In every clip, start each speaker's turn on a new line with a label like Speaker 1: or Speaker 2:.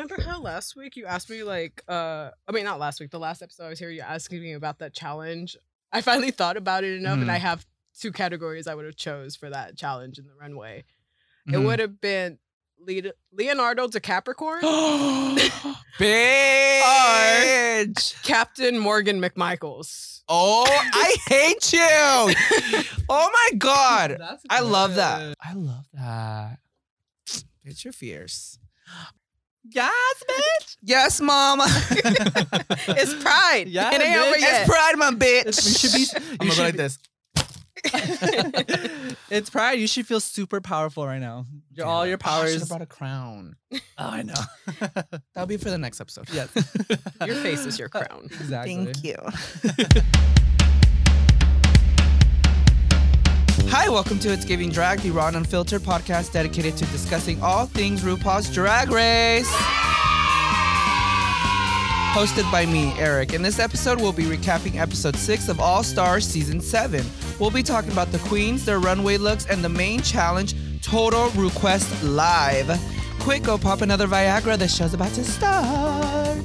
Speaker 1: remember how last week you asked me like uh I mean not last week, the last episode I was here, you asking me about that challenge. I finally thought about it enough and I
Speaker 2: Mhm.
Speaker 1: have two categories I would have chose for that challenge in the runway. It
Speaker 2: Mhm.
Speaker 1: would have been Lead- Leonardo DiCapricorn,
Speaker 2: Bitch.
Speaker 1: Captain Morgan McMichaels.
Speaker 2: Oh, I hate you. Oh my god. I love that. I love that. Bitch, you're fierce.
Speaker 3: Yes, bitch.
Speaker 2: Yes, mama.
Speaker 1: It's pride.
Speaker 3: Yeah,
Speaker 1: it ain't over
Speaker 3: bitch.
Speaker 1: yet.
Speaker 2: It's pride, my bitch.
Speaker 3: It's- you should be-
Speaker 2: I'm gonna go like
Speaker 3: be-
Speaker 2: this.
Speaker 3: it's pride. You should feel super powerful right now. Your, all your
Speaker 2: Oh, I should have
Speaker 3: powers.
Speaker 2: brought a crown.
Speaker 3: oh, I know.
Speaker 2: That'll be for the next episode.
Speaker 3: yes.
Speaker 1: Your face is your uh, crown.
Speaker 3: Exactly.
Speaker 2: Thank you. Hi, welcome to It's Giving Drag, the raw and unfiltered podcast dedicated to discussing all things RuPaul's Drag Race. Hosted by me, Erick. In this episode, we'll be recapping episode 6 of All Stars Season 7. We'll be talking about the queens, their runway looks, and the main challenge, Total Request Live. Quick, go pop another Viagra. The show's about to start.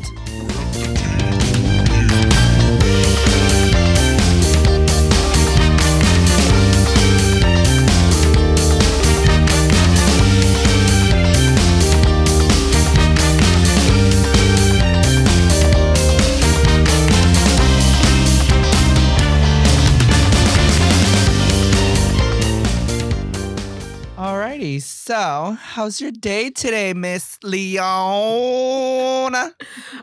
Speaker 2: Alrighty, so how's your day today, Miss Leona?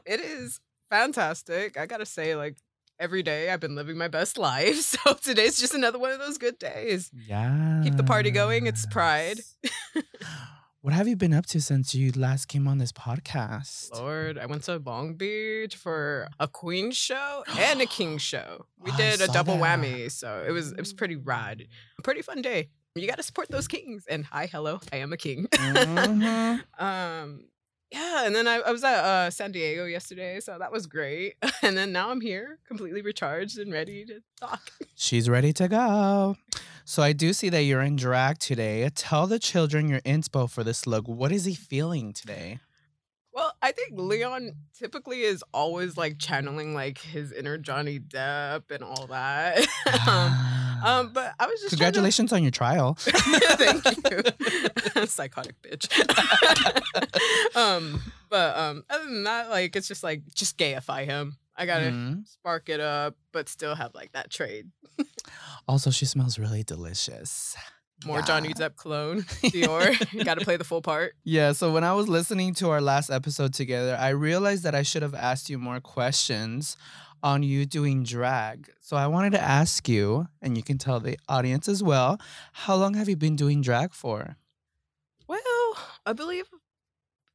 Speaker 1: It is fantastic. I gotta say, like every day I've been living my best life. So today's just another one of those good days.
Speaker 2: Yeah.
Speaker 1: Keep the party going. It's Pride.
Speaker 2: what have you been up to since you last came on this podcast?
Speaker 1: Lord, I went to Long Beach for a queen show and a king show. We
Speaker 2: I
Speaker 1: did a double
Speaker 2: that.
Speaker 1: whammy, so it was it was pretty rad. Mm. Pretty fun day. You got to support those kings. And hi, hello, I am a king.
Speaker 2: Mhm.
Speaker 1: um, yeah, and then I, I was at uh, San Diego yesterday, so that was great. And then now I'm here, completely recharged and ready to talk.
Speaker 2: She's ready to go. So I do see that you're in drag today. Tell the children your inspo for this look. What is he feeling today?
Speaker 1: Well, I think Leon typically is always like channeling like his inner Johnny Depp and all that. um, um, but I was just trying to-
Speaker 2: Congratulations on your trial.
Speaker 1: Thank you. Psychotic bitch. um, but um, other than that, like it's just like just gayify him. I gotta
Speaker 2: Mhm.
Speaker 1: spark it up, but still have like that trade.
Speaker 2: Also, she smells really delicious.
Speaker 1: More
Speaker 2: Yeah.
Speaker 1: Johnny Depp clone, Dior. you gotta play the full part.
Speaker 2: Yeah, so when I was listening to our last episode together, I realized that I should have asked you more questions on you doing drag. So I wanted to ask you, and you can tell the audience as well, how long have you been doing drag for?
Speaker 1: Well, I believe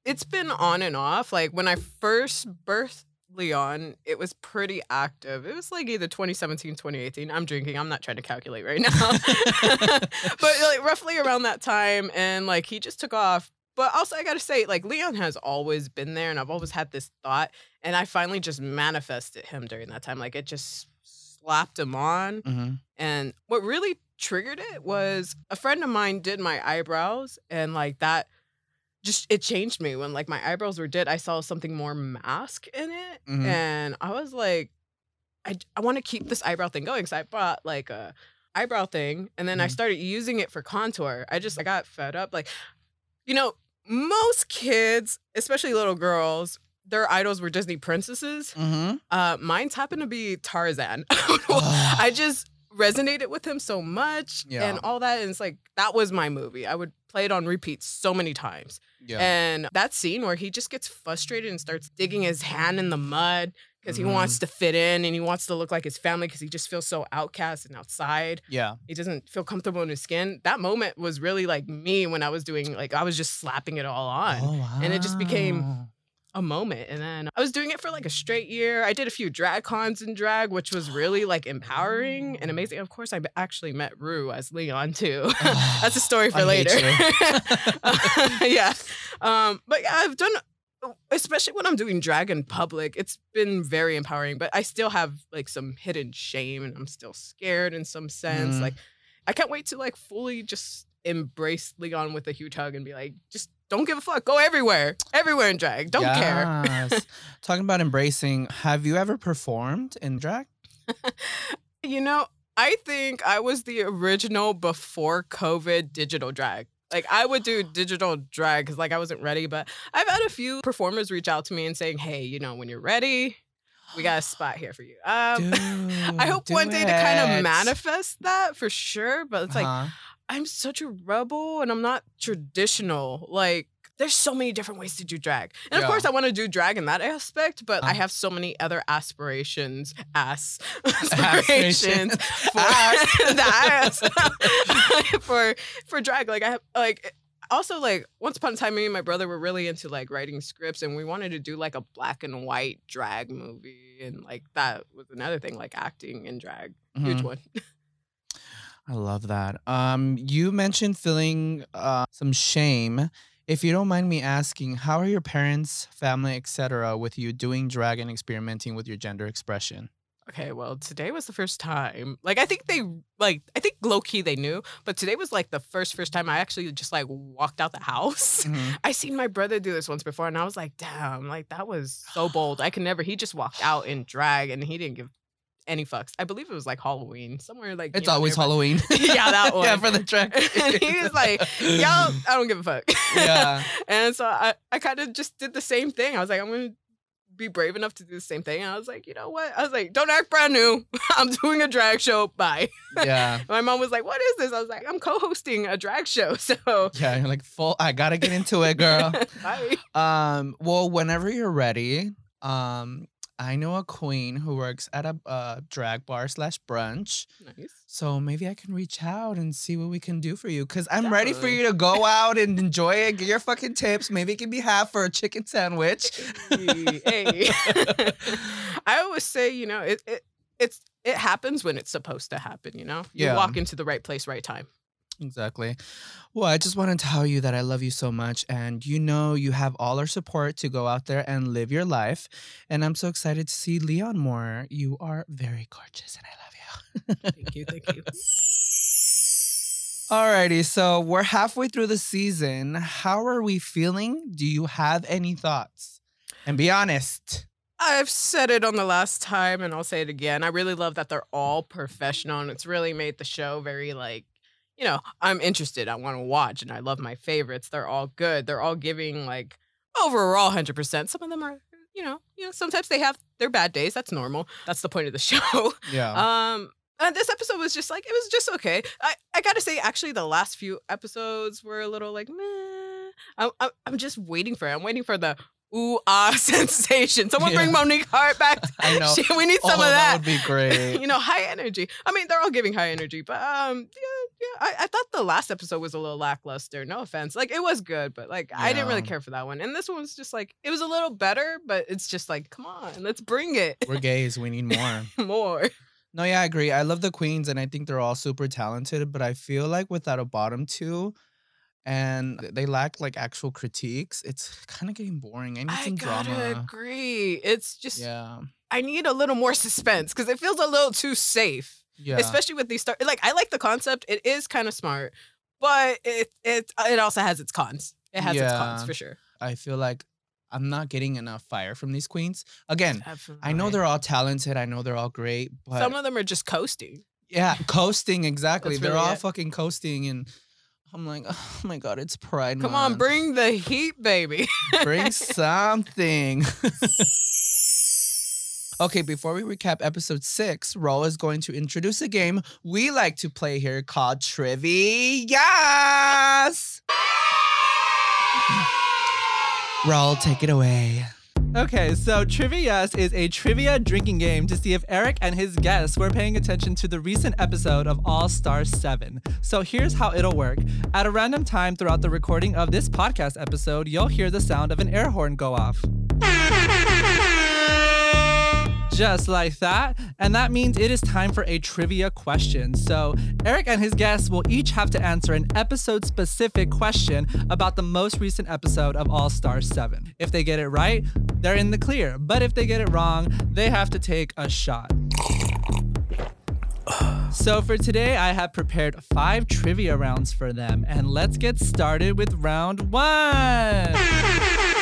Speaker 1: it's been on and off. Like when I first birthed Leon, it was pretty active. It was like either 2017, 2018. I'm drinking. I'm not trying to calculate right now. but like roughly around that time and like he just took off. But also I got to say like Leon has always been there and I've always had this thought and I finally just manifested him during that time. Like it just slapped him on
Speaker 2: Mm-hmm.
Speaker 1: and what really triggered it was a friend of mine did my eyebrows, and like that just it changed me when like my eyebrows were did. I saw something more mask in it,
Speaker 2: Mhm.
Speaker 1: and I was like, I I want to keep this eyebrow thing going. So I bought like a eyebrow thing, and then I
Speaker 2: Mhm.
Speaker 1: started using it for contour. I just I got fed up. Like, you know, most kids, especially little girls. Their idols were Disney princesses.
Speaker 2: Mm-hmm.
Speaker 1: Uh, mine's happened to be Tarzan. I just resonated with him so much
Speaker 2: Yeah.
Speaker 1: and all that. And it's like, that was my movie. I would play it on repeat so many times.
Speaker 2: Yeah.
Speaker 1: And that scene where he just gets frustrated and starts digging his hand in the mud because
Speaker 2: Mhm.
Speaker 1: he wants to fit in and he wants to look like his family because he just feels so outcast and outside.
Speaker 2: yeah.
Speaker 1: He doesn't feel comfortable in his skin. That moment was really like me when I was doing, like, I was just slapping it all on
Speaker 2: Oh,
Speaker 1: and it just became-
Speaker 2: wow.
Speaker 1: A moment. And then I was doing it for like a straight year. I did a few drag cons in drag, which was really like empowering and amazing. Of course, I actually met Ru as Leon too. That's a story for
Speaker 2: I
Speaker 1: later. yeah. Um, but yeah, I've done especially when I'm doing drag in public, it's been very empowering, but I still have like some hidden shame and I'm still scared in some sense.
Speaker 2: Mm.
Speaker 1: Like I can't wait to like fully just embrace Leon with a huge hug and be like, just don't give a fuck. Go everywhere, everywhere in drag. Don't care.
Speaker 2: Talking about embracing, have you ever performed in drag?
Speaker 1: You know, I think I was the original before COVID digital drag. Like I would do digital drag because like I wasn't ready, but I've had a few performers reach out to me and saying, "Hey, you know, when you're ready, we got a spot here for you." Um, I hope one day to kind of manifest that for sure. But it's like
Speaker 2: Uh-huh.
Speaker 1: I'm such a rebel and I'm not traditional. Like there's so many different ways to do drag. And of course I want to do drag in that aspect, but I
Speaker 2: Uh-huh.
Speaker 1: have so many other aspirations, ass
Speaker 2: Aspirations.
Speaker 1: for
Speaker 2: Ass.
Speaker 1: for for drag. Like I have like also like once upon a time me and my brother were really into like writing scripts and we wanted to do like a black and white drag movie and like that was another thing like acting in drag huge
Speaker 2: Mhm.
Speaker 1: one
Speaker 2: I love that. Um, you mentioned feeling uh, some shame. If you don't mind me asking, how are your parents, family, etc., with you doing drag and experimenting with your gender expression?
Speaker 1: Okay, well, today was the first time. Like, I think they like. I think low key they knew, but today was like the first first time I actually just like walked out the house.
Speaker 2: Mhm.
Speaker 1: I seen my brother do this once before, and I was like, damn, like that was so bold. I could never. He just walked out in drag, and he didn't give any fucks. I believe it was like Halloween somewhere. Like you
Speaker 2: It's
Speaker 1: know,
Speaker 2: always
Speaker 1: nearby.
Speaker 2: Halloween.
Speaker 1: Yeah, that one.
Speaker 2: yeah, for the
Speaker 1: and he was like, "Yo, I don't give a fuck."
Speaker 2: Yeah.
Speaker 1: and so I, I kind of just did the same thing. I was like, I'm gonna be brave enough to do the same thing. And I was like, you know what? I was like, don't act brand new. I'm doing a drag show. Bye.
Speaker 2: yeah.
Speaker 1: My mom was like, what is this? I was like, I'm co-hosting a drag show. So
Speaker 2: Yeah, you're like full. I gotta get into it, girl.
Speaker 1: bye.
Speaker 2: Um, well, whenever you're ready, um, I know a queen who works at a uh, drag bar slash brunch.
Speaker 1: Nice.
Speaker 2: So maybe I can reach out and see what we can do for you. Cause I'm ready for you to go out and enjoy it. Get your fucking tips. Maybe it can be half for a chicken sandwich.
Speaker 1: Hey, hey. I always say, you know, it, it it's it happens when it's supposed to happen. You know, you
Speaker 2: Yeah.
Speaker 1: walk into the right place, right time.
Speaker 2: Exactly. Well, I just want to tell you that I love you so much. And you know, you have all our support to go out there and live your life. And I'm so excited to see Leon more. You are very gorgeous and I love you.
Speaker 1: Thank you. Thank you.
Speaker 2: Alrighty, so we're halfway through the season. How are we feeling? Do you have any thoughts? And be honest.
Speaker 1: I've said it on the last time and I'll say it again. I really love that they're all professional and it's really made the show very like, you know, I'm interested. I want to watch and I love my favorites. They're all good. They're all giving like overall 100%. Some of them are, you know, you know, sometimes they have their bad days. That's normal. That's the point of the show.
Speaker 2: Yeah.
Speaker 1: Um and this episode was just like it was just okay. I, I gotta say, actually, the last few episodes were a little like meh. I, I, I'm just waiting for it. I'm waiting for the ooh ah sensation. Someone bring
Speaker 2: Yeah.
Speaker 1: Monique Heart back.
Speaker 2: I know.
Speaker 1: Shit, we need some
Speaker 2: oh,
Speaker 1: of that.
Speaker 2: That would be great.
Speaker 1: you know, high energy. I mean, they're all giving high energy, but um, yeah, yeah. I, I thought the last episode was a little lackluster. No offense, like it was good, but like I didn't really care for that one. And this one was just like it was a little better, but it's just like, come on, let's bring it
Speaker 2: We're gays. We need more.
Speaker 1: more.
Speaker 2: No, yeah, I agree. I love the queens and I think they're all super talented, but I feel like without a bottom two and they lack like actual critiques, it's kind of getting boring. I need
Speaker 1: I
Speaker 2: some
Speaker 1: gotta
Speaker 2: drama.
Speaker 1: agree. It's just
Speaker 2: Yeah.
Speaker 1: I need a little more suspense because it feels a little too safe,
Speaker 2: Yeah.
Speaker 1: especially with these start. Like I like the concept; it is kind of smart, but it it uh, it also has its cons. It has its cons for sure.
Speaker 2: I feel like I'm not getting enough fire from these queens. Again, I know they're all talented. I know they're all great, but
Speaker 1: some of them are just coasting.
Speaker 2: yeah, coasting exactly. They're all
Speaker 1: it.
Speaker 2: fucking coasting, and I'm like, oh my god, it's Pride
Speaker 1: Come on, bring the heat, baby.
Speaker 2: bring something. okay, before we recap episode six, Ro is going to introduce a game we like to play here called Trivia. Ro, take it away.
Speaker 3: Okay, so Trivias is a trivia drinking game to see if Erick and his guests were paying attention to the recent episode of All Star 7. So here's how it'll work. At a random time throughout the recording of this podcast episode, you'll hear the sound of an air horn go off. Just like that. And that means it is time for a trivia question. So, Erick and his guests will each have to answer an episode specific question about the most recent episode of All Star 7. If they get it right, they're in the clear. But if they get it wrong, they have to take a shot. So for today, I have prepared five trivia rounds for them, and let's get started with round one.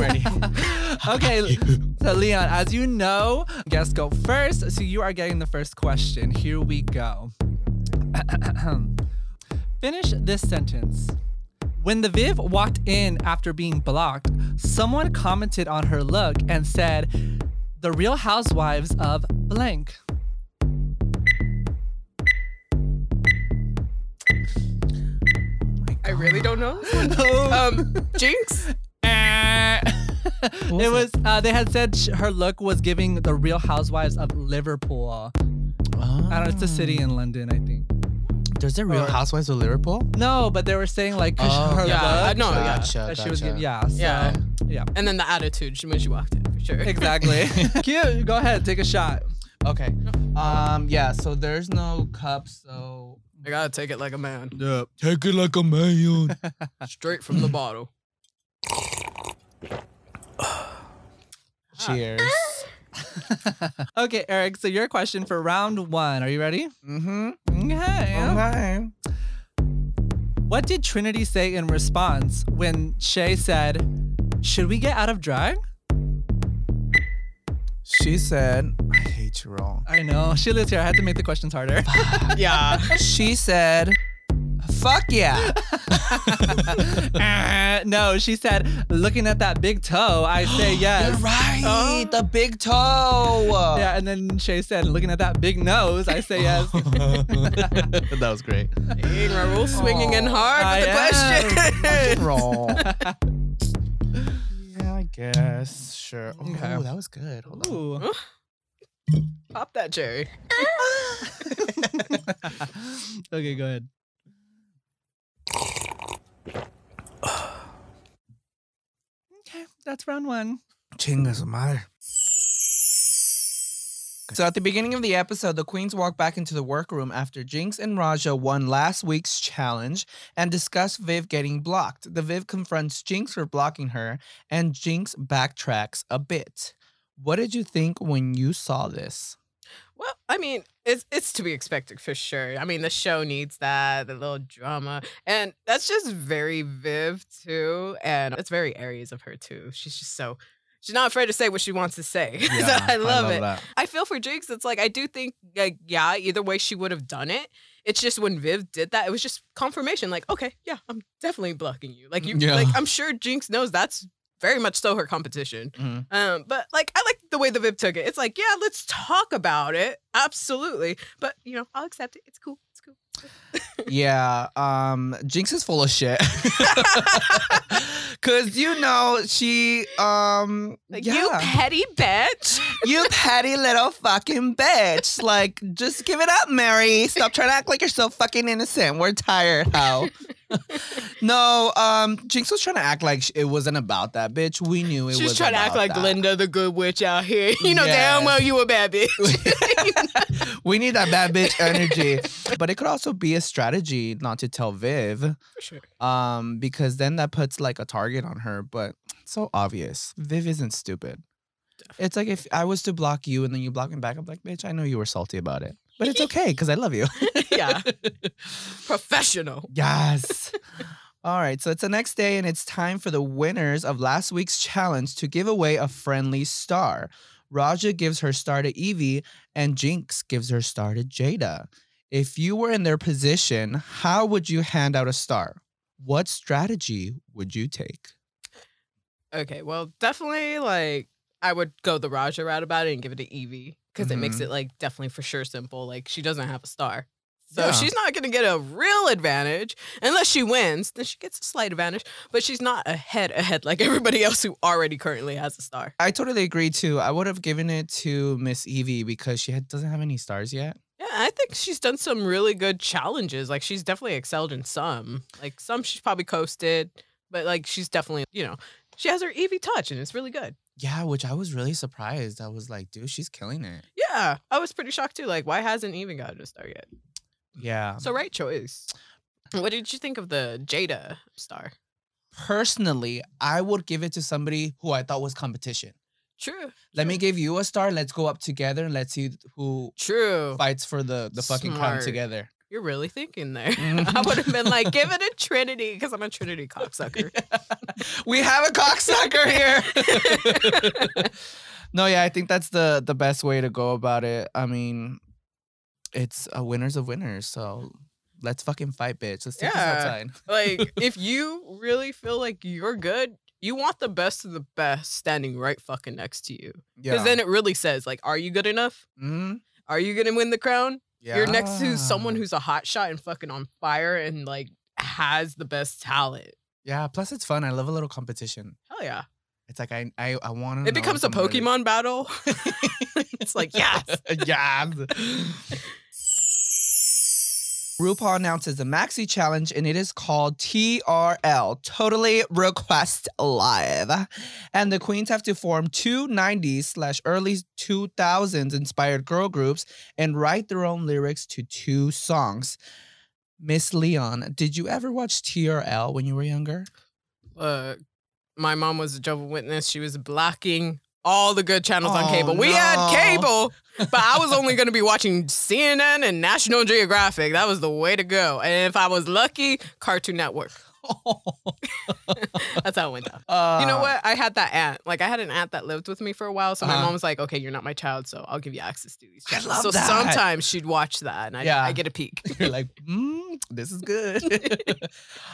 Speaker 2: Ready.
Speaker 3: okay, so Leon, as you know, guests go first, so you are getting the first question. Here we go. Finish this sentence. When the Viv walked in after being blocked, someone commented on her look and said, The real housewives of blank.
Speaker 1: I really don't know. this one.
Speaker 3: Oh.
Speaker 1: um, Jinkx.
Speaker 3: it was, uh, they had said sh- her look was giving the real housewives of Liverpool. I don't know, it's a city in London, I think.
Speaker 2: There's a Real
Speaker 3: Or-
Speaker 2: Housewives of Liverpool.
Speaker 3: No, but they were saying like 'cause
Speaker 2: Oh,
Speaker 3: her
Speaker 1: yeah,
Speaker 3: look.
Speaker 1: I know, yeah.
Speaker 2: Gotcha,
Speaker 3: that she was
Speaker 2: gotcha.
Speaker 3: giving. Yeah, so,
Speaker 1: Yeah.
Speaker 3: yeah,
Speaker 1: And then the attitude when she walked in, for sure.
Speaker 3: exactly. Cute. Go ahead, take a shot.
Speaker 2: Okay. Um. Yeah. So there's no cups. So.
Speaker 1: I gotta take it like a man,
Speaker 2: Yep. Take it like a man.
Speaker 1: straight from the bottle.
Speaker 2: Cheers.
Speaker 3: Okay, Erick. So your question for round one. Are you ready?
Speaker 2: mm-hmm.
Speaker 3: Okay.
Speaker 2: Okay.
Speaker 3: What did Trinity say in response when Shea said, "Should we get out of drag?"
Speaker 2: She said, "I hate you all."
Speaker 3: I know she lives here. I had to make the questions harder.
Speaker 1: Yeah.
Speaker 2: she said, "Fuck yeah."
Speaker 3: Uh, no, she said, "Looking at that big toe, I say yes."
Speaker 2: You're right.
Speaker 1: Oh.
Speaker 2: The big toe.
Speaker 3: Yeah, and then Shea said, "Looking at that big nose, I say yes."
Speaker 2: that was great.
Speaker 1: Dang, Raul swinging in hard
Speaker 3: I
Speaker 1: with the question.
Speaker 2: Yeah, I guess. Sure. Oh,
Speaker 3: Okay.
Speaker 2: that was good. Hold on.
Speaker 3: Ooh.
Speaker 1: Pop that cherry.
Speaker 3: okay, go ahead. Okay, that's round one.
Speaker 2: Chinga su madre. So at the beginning of the episode, the queens walk back into the workroom after Jinkx and Raja won last week's challenge and discuss Viv getting blocked. The Viv confronts Jinkx for blocking her, and Jinkx backtracks a bit. What did you think when you saw this?
Speaker 1: Well, I mean, it's it's to be expected for sure. I mean, the show needs that, the little drama. And that's just very Viv too. And it's very Aries of her too. She's just so she's not afraid to say what she wants to say. so I love, it.
Speaker 2: That.
Speaker 1: I feel for Jinkx. It's like I do think like yeah, either way she would have done it. It's just when Viv did that, it was just confirmation. Like, okay, yeah, I'm definitely blocking you. Like you,
Speaker 2: Yeah.
Speaker 1: like I'm sure Jinkx knows that's very much so her competition.
Speaker 2: Mhm.
Speaker 1: Um, but like I like the way the Viv took it. It's like, yeah, let's talk about it. Absolutely. But you know, I'll accept it. It's cool. It's cool.
Speaker 2: Yeah, um, Jinkx is full of shit. Cause you know she um
Speaker 1: Like
Speaker 2: yeah.
Speaker 1: you petty bitch.
Speaker 2: You petty little fucking bitch. Like, just give it up, Mary. Stop trying to act like you're so fucking innocent. We're tired, how? no, um, Jinkx was trying to act like it wasn't about that, bitch. We knew it
Speaker 1: She's
Speaker 2: was
Speaker 1: trying to act like
Speaker 2: that.
Speaker 1: Glinda, the good witch out here. You know damn
Speaker 2: Yes.
Speaker 1: well you a bad bitch.
Speaker 2: We need that bad bitch energy. But it could also be a strategy not to tell Viv,
Speaker 1: For sure.
Speaker 2: um, because then that puts like a target on her. But it's so obvious. Viv isn't stupid. It's like if I was to block you and then you block me back, I'm like, bitch, I know you were salty about it. But it's okay because I love you.
Speaker 1: yeah. Professional.
Speaker 2: Yes. All right, so it's the next day, and it's time for the winners of last week's challenge to give away a friendly star. Raja gives her star to Evie, and Jinkx gives her star to Jaida. If you were in their position, how would you hand out a star? What strategy would you take?
Speaker 1: Okay, well, definitely like I would go the Raja route about it and give it to Evie because it makes it mm-hmm. like definitely for sure simple. Like she doesn't have a star. So
Speaker 2: Yeah.
Speaker 1: she's not going to get a real advantage unless she wins. Then she gets a slight advantage, but she's not ahead ahead like everybody else who already currently has a star.
Speaker 2: I totally agree too. I would have given it to Miss Evie because she had, doesn't have any stars yet.
Speaker 1: Yeah, I think she's done some really good challenges. Like she's definitely excelled in some. Like some she's probably coasted, but like she's definitely, you know, she has her Evie touch and it's really good.
Speaker 2: Yeah, which I was really surprised. I was like, dude, she's killing it.
Speaker 1: Yeah, I was pretty shocked too. Like, why hasn't even gotten a star yet?
Speaker 2: Yeah.
Speaker 1: So right choice. What did you think of the Jaida star?
Speaker 2: personally, I would give it to somebody who I thought was competition.
Speaker 1: True.
Speaker 2: Let me give you a star. Let's go up together and let's see who
Speaker 1: True.
Speaker 2: fights for the the fucking crown together.
Speaker 1: You're really thinking there.
Speaker 2: Mhm.
Speaker 1: I would have been like, give it a Trinity because I'm a Trinity cocksucker.
Speaker 2: we have a cocksucker here. no, yeah, I think that's the the best way to go about it. I mean, it's a winners of winners. So let's fucking fight, bitch. Let's take
Speaker 1: Yeah.
Speaker 2: this outside.
Speaker 1: like, if you really feel like you're good, you want the best of the best standing right fucking next to you. Because
Speaker 2: Yeah.
Speaker 1: then it really says, like, are you good enough?
Speaker 2: Mhm.
Speaker 1: Are you gonna win the crown? You're next to someone who's a hot shot and fucking on fire and like has the best talent.
Speaker 2: Yeah, plus it's fun. I love a little competition.
Speaker 1: Hell yeah.
Speaker 2: It's like I I, I want to.
Speaker 1: It becomes a Pokemon battle. it's like, yes.
Speaker 2: yes. RuPaul announces a Maxi Challenge and it is called TRL, Totally Request Live. And the queens have to form two 90s slash early 2000s inspired girl groups and write their own lyrics to two songs. Miss Leon, did you ever watch TRL when you were younger?
Speaker 1: Uh, my mom was a Jehovah's Witness. She was blocking all the good channels on
Speaker 2: Oh,
Speaker 1: cable. We had cable, but I was only going to be watching CNN and National Geographic. That was the way to go. And if I was lucky, Cartoon Network. That's how it went down. You know
Speaker 2: Uh,
Speaker 1: what? I had that aunt. Like I had an aunt that lived with me for a while. So my
Speaker 2: Uh-huh.
Speaker 1: mom was like, "Okay, you're not my child, so I'll give you access to these
Speaker 2: I
Speaker 1: channels."
Speaker 2: love
Speaker 1: so
Speaker 2: that.
Speaker 1: sometimes she'd watch that, and I,
Speaker 2: Yeah.
Speaker 1: I get a peek.
Speaker 2: You're like, mm, this is good.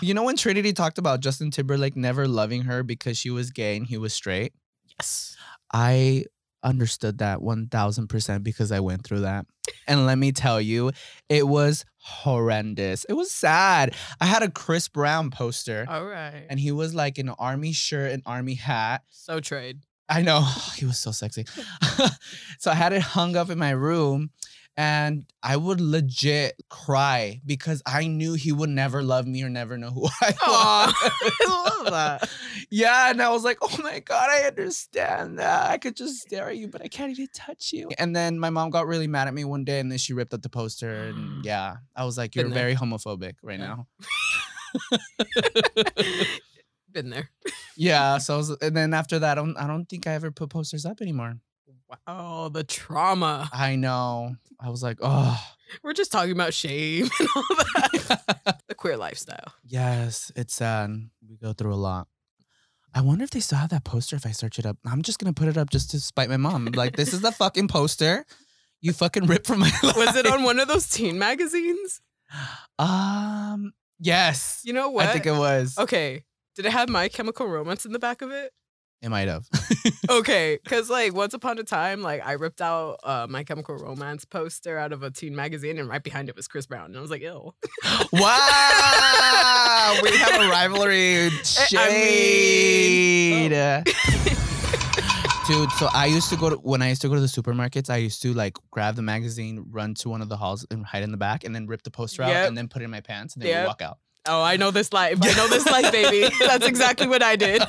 Speaker 2: you know when Trinity talked about Justin Timberlake never loving her because she was gay and he was straight?
Speaker 1: yes.
Speaker 2: I understood that 1000% because I went through that. And let me tell you, it was horrendous. It was sad. I had a Chris Brown poster
Speaker 1: All right.
Speaker 2: and he was like in an army shirt and army hat.
Speaker 1: so trade.
Speaker 2: I know he was so sexy. so I had it hung up in my room and I would legit cry because I knew he would never love me or never know who I was.
Speaker 1: I love that.
Speaker 2: Yeah, and I was like, "Oh my god, I understand that. I could just stare at you, but I can't even touch you." And then my mom got really mad at me one day, and then she ripped up the poster, and yeah, I was like, "You're very homophobic right now."
Speaker 1: Been there.
Speaker 2: Yeah. So, I was, and then after that, I don't, I don't think I ever put posters up anymore.
Speaker 1: Wow, the trauma.
Speaker 2: I know. I was like, "Oh."
Speaker 1: We're just talking about shame and all that. the queer lifestyle.
Speaker 2: Yes, it's sad. We go through a lot. I wonder if they still have that poster if I search it up. I'm just gonna put it up just to spite my mom. Like, this is the fucking poster. You fucking ripped from my life.
Speaker 1: Was it on one of those teen magazines?
Speaker 2: Um yes.
Speaker 1: You know what?
Speaker 2: I think it was.
Speaker 1: Okay. Did it have My Chemical Romance in the back of it?
Speaker 2: It might have.
Speaker 1: Okay, because like once upon a time, like I ripped out uh, My Chemical Romance poster out of a teen magazine, and right behind it was Chris Brown, and I was like, "Ew."
Speaker 2: wow. we have a rivalry shade. Dude, so I used to go to when I used to go to the supermarkets, I used to like grab the magazine, run to one of the halls and hide in the back, and then rip the poster out and then put it in my pants and then
Speaker 1: Yep.
Speaker 2: walk out.
Speaker 1: Oh, I know this life. I know this life, baby. That's exactly what I did.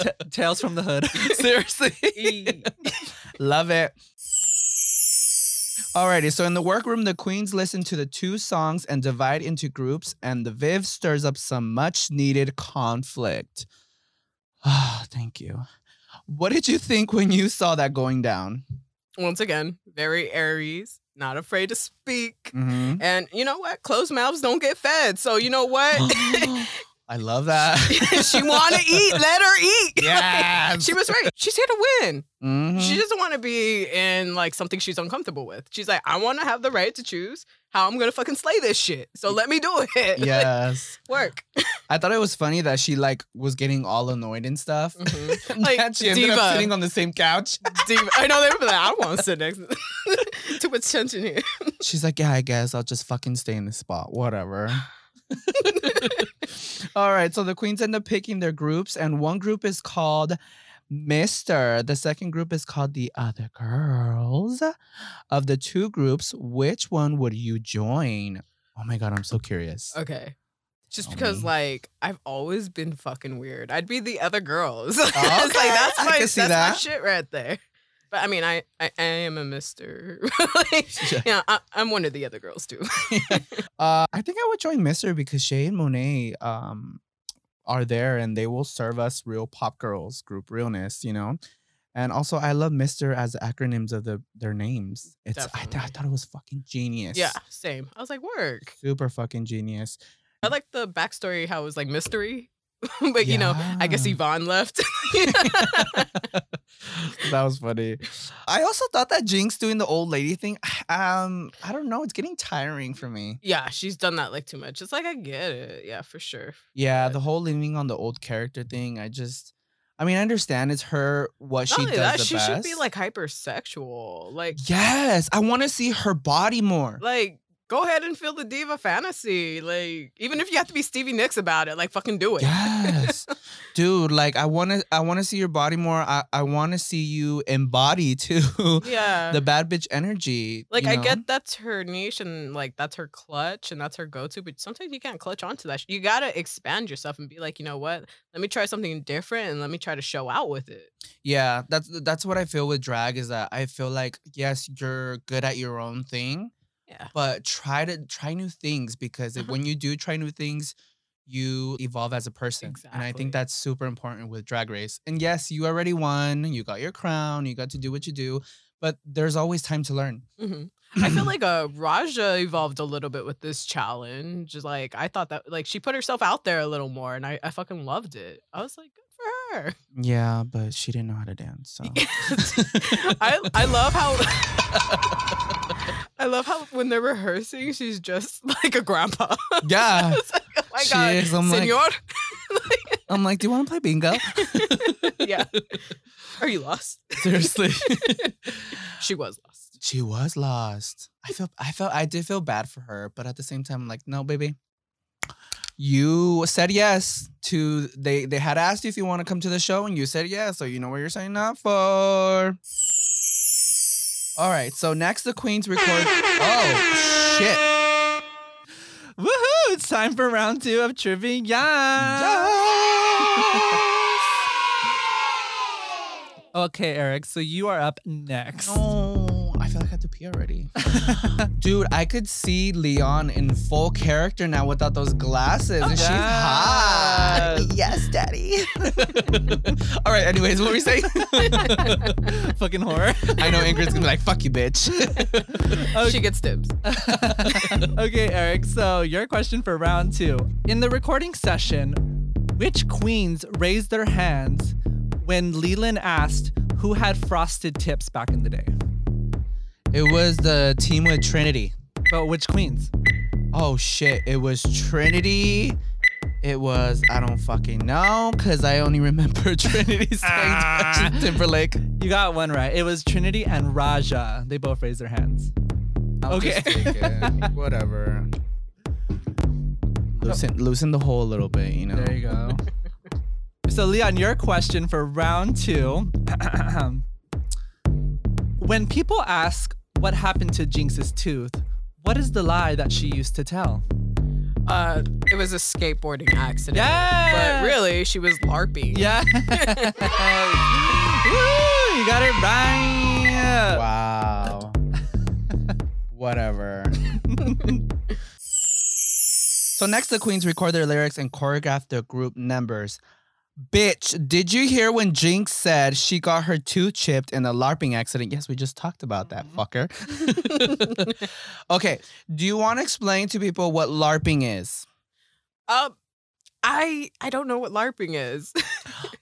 Speaker 3: T- Tales from the Hood.
Speaker 2: Seriously. Love it. Alrighty, so in the workroom, the queens listen to the two songs and divide into groups, and the Viv stirs up some much needed conflict. Ah, thank you. What did you think when you saw that going down?
Speaker 1: Once again, very Aries, not afraid to speak.
Speaker 2: Mhm.
Speaker 1: And you know what? Closed mouths don't get fed. So you know what?
Speaker 2: I love that.
Speaker 1: she want to eat. Let her eat.
Speaker 2: Yes.
Speaker 1: she was right. She's here to win.
Speaker 2: Mhm.
Speaker 1: She doesn't want to be in like something she's uncomfortable with. She's like, I want to have the right to choose how I'm gonna fucking slay this shit. So let me do it.
Speaker 2: yes.
Speaker 1: Work.
Speaker 2: I thought it was funny that she like was getting all annoyed and stuff.
Speaker 1: Mhm. Like,
Speaker 2: then she ended up sitting on the same couch.
Speaker 1: Diva- I know they were like, I don't want to sit next. Too much tension here.
Speaker 2: She's like, yeah, I guess I'll just fucking stay in this spot. Whatever. All right. So the queens end up picking their groups, and one group is called Mr. The second group is called the Other Girls. Of the two groups, which one would you join? Oh my God, I'm so curious.
Speaker 1: Okay. Just
Speaker 2: Tell
Speaker 1: because,
Speaker 2: me.
Speaker 1: like, I've always been fucking weird. I'd be the other girls. it's like
Speaker 2: Okay,
Speaker 1: that's
Speaker 2: I
Speaker 1: my that's
Speaker 2: see
Speaker 1: my
Speaker 2: that.
Speaker 1: shit right there. But I mean, I I, I am a Mister. like,
Speaker 2: Yeah.
Speaker 1: yeah, I, I'm one of the other girls too.
Speaker 2: Uh, I think I would join Mr. because Shea and Monet um are there and they will serve us real pop girls group realness, you know. And also, I love Mister as the acronyms of the their names. It's I, th- I thought it was fucking genius.
Speaker 1: Yeah, same. I was like, work.
Speaker 2: super fucking genius.
Speaker 1: I like the backstory how it was like mystery. but you know, I guess Yvonne left.
Speaker 2: that was funny. I also thought that Jinkx doing the old lady thing, um, I don't know, it's getting tiring for me.
Speaker 1: yeah, she's done that like too much. It's like I get it. Yeah, for sure.
Speaker 2: Yeah,
Speaker 1: But-
Speaker 2: the whole leaning on the old character thing, I just I mean, I understand it's her what
Speaker 1: Not
Speaker 2: she does
Speaker 1: that, she
Speaker 2: best.
Speaker 1: should be like hypersexual. Like
Speaker 2: Yes, I want to see her body more.
Speaker 1: like go ahead and feel the diva fantasy. Like even if you have to be Stevie Nicks about it, like fucking do it.
Speaker 2: Yes. Dude, like I want to I want to see your body more. I I want to see you embody too
Speaker 1: yeah.
Speaker 2: the bad bitch energy.
Speaker 1: like
Speaker 2: you
Speaker 1: I get that's her niche and like that's her clutch and that's her go-to, but sometimes you can't clutch onto that. You gotta expand yourself and be like, you know what? Let me try something different and let me try to show out with it.
Speaker 2: Yeah, that's that's what I feel with drag is that I feel like yes, you're good at your own thing,
Speaker 1: Yeah.
Speaker 2: but try to try new things because
Speaker 1: Uh-huh.
Speaker 2: when you do try new things, you evolve as a person. And I think that's super important with drag race. And yes, you already won, you got your crown, you got to do what you do, but there's always time to learn.
Speaker 1: hmm I feel like uh Raja evolved a little bit with this challenge. Like I thought that like she put herself out there a little more and I, I fucking loved it. I was like, good for her.
Speaker 2: Yeah, but she didn't know how to dance. So
Speaker 1: I I love how I love how when they're rehearsing, she's just like a grandpa.
Speaker 2: Yeah.
Speaker 1: Like, oh my
Speaker 2: She
Speaker 1: god,
Speaker 2: is. I'm like-
Speaker 1: senor.
Speaker 2: I'm like, do you want to play bingo?
Speaker 1: yeah. Are you lost?
Speaker 2: Seriously.
Speaker 1: she was lost.
Speaker 2: she was lost. I felt I felt I did feel bad for her, but at the same time, I'm like, no, baby. You said yes to they they had asked you if you want to come to the show and you said yes, so you know what you're signing up for. All right, so next the Queens record Oh shit.
Speaker 3: Woohoo! It's time for round two of trivia. Okay, Erick. So you are up next.
Speaker 2: No, feel like I have to pee already. Dude, I could see Leon in full character now without those glasses. And she's hot.
Speaker 3: Yes.
Speaker 2: Yes, daddy. All right, anyways, what were we saying?
Speaker 3: Fucking horror.
Speaker 2: I know Ingrid's gonna be like, fuck you, bitch.
Speaker 1: She gets dibs.
Speaker 3: okay, Erick. So your question for round two. In the recording session, which queens raised their hands when Leland asked who had frosted tips back in the day?
Speaker 2: It was the team with Trinity.
Speaker 3: But which queens?
Speaker 2: Oh shit, it was Trinity. It was, I don't fucking know, because I only remember Trinity saying
Speaker 3: Ah.
Speaker 2: Timberlake.
Speaker 3: You got one right. It was Trinity and Raja. They both raised their hands. Okay.
Speaker 2: Whatever. Loosen, loosen the hole a little bit, you know.
Speaker 3: There you go. so, Leon, your question for round two. when people ask what happened to Jinkx's tooth, what is the lie that she used to tell?
Speaker 1: Uh, it was a skateboarding accident.
Speaker 3: Yeah.
Speaker 1: But really, she was LARPing.
Speaker 3: Yeah. Woo, you got it right.
Speaker 2: Wow. Whatever. so next the queens record their lyrics and choreograph their group numbers. Bitch, did you hear when Jinkx said she got her tooth chipped in a LARPing accident? Yes, we just talked about that, fucker. okay, do you want to explain to people what LARPing is?
Speaker 1: Um, I I don't know what LARPing is.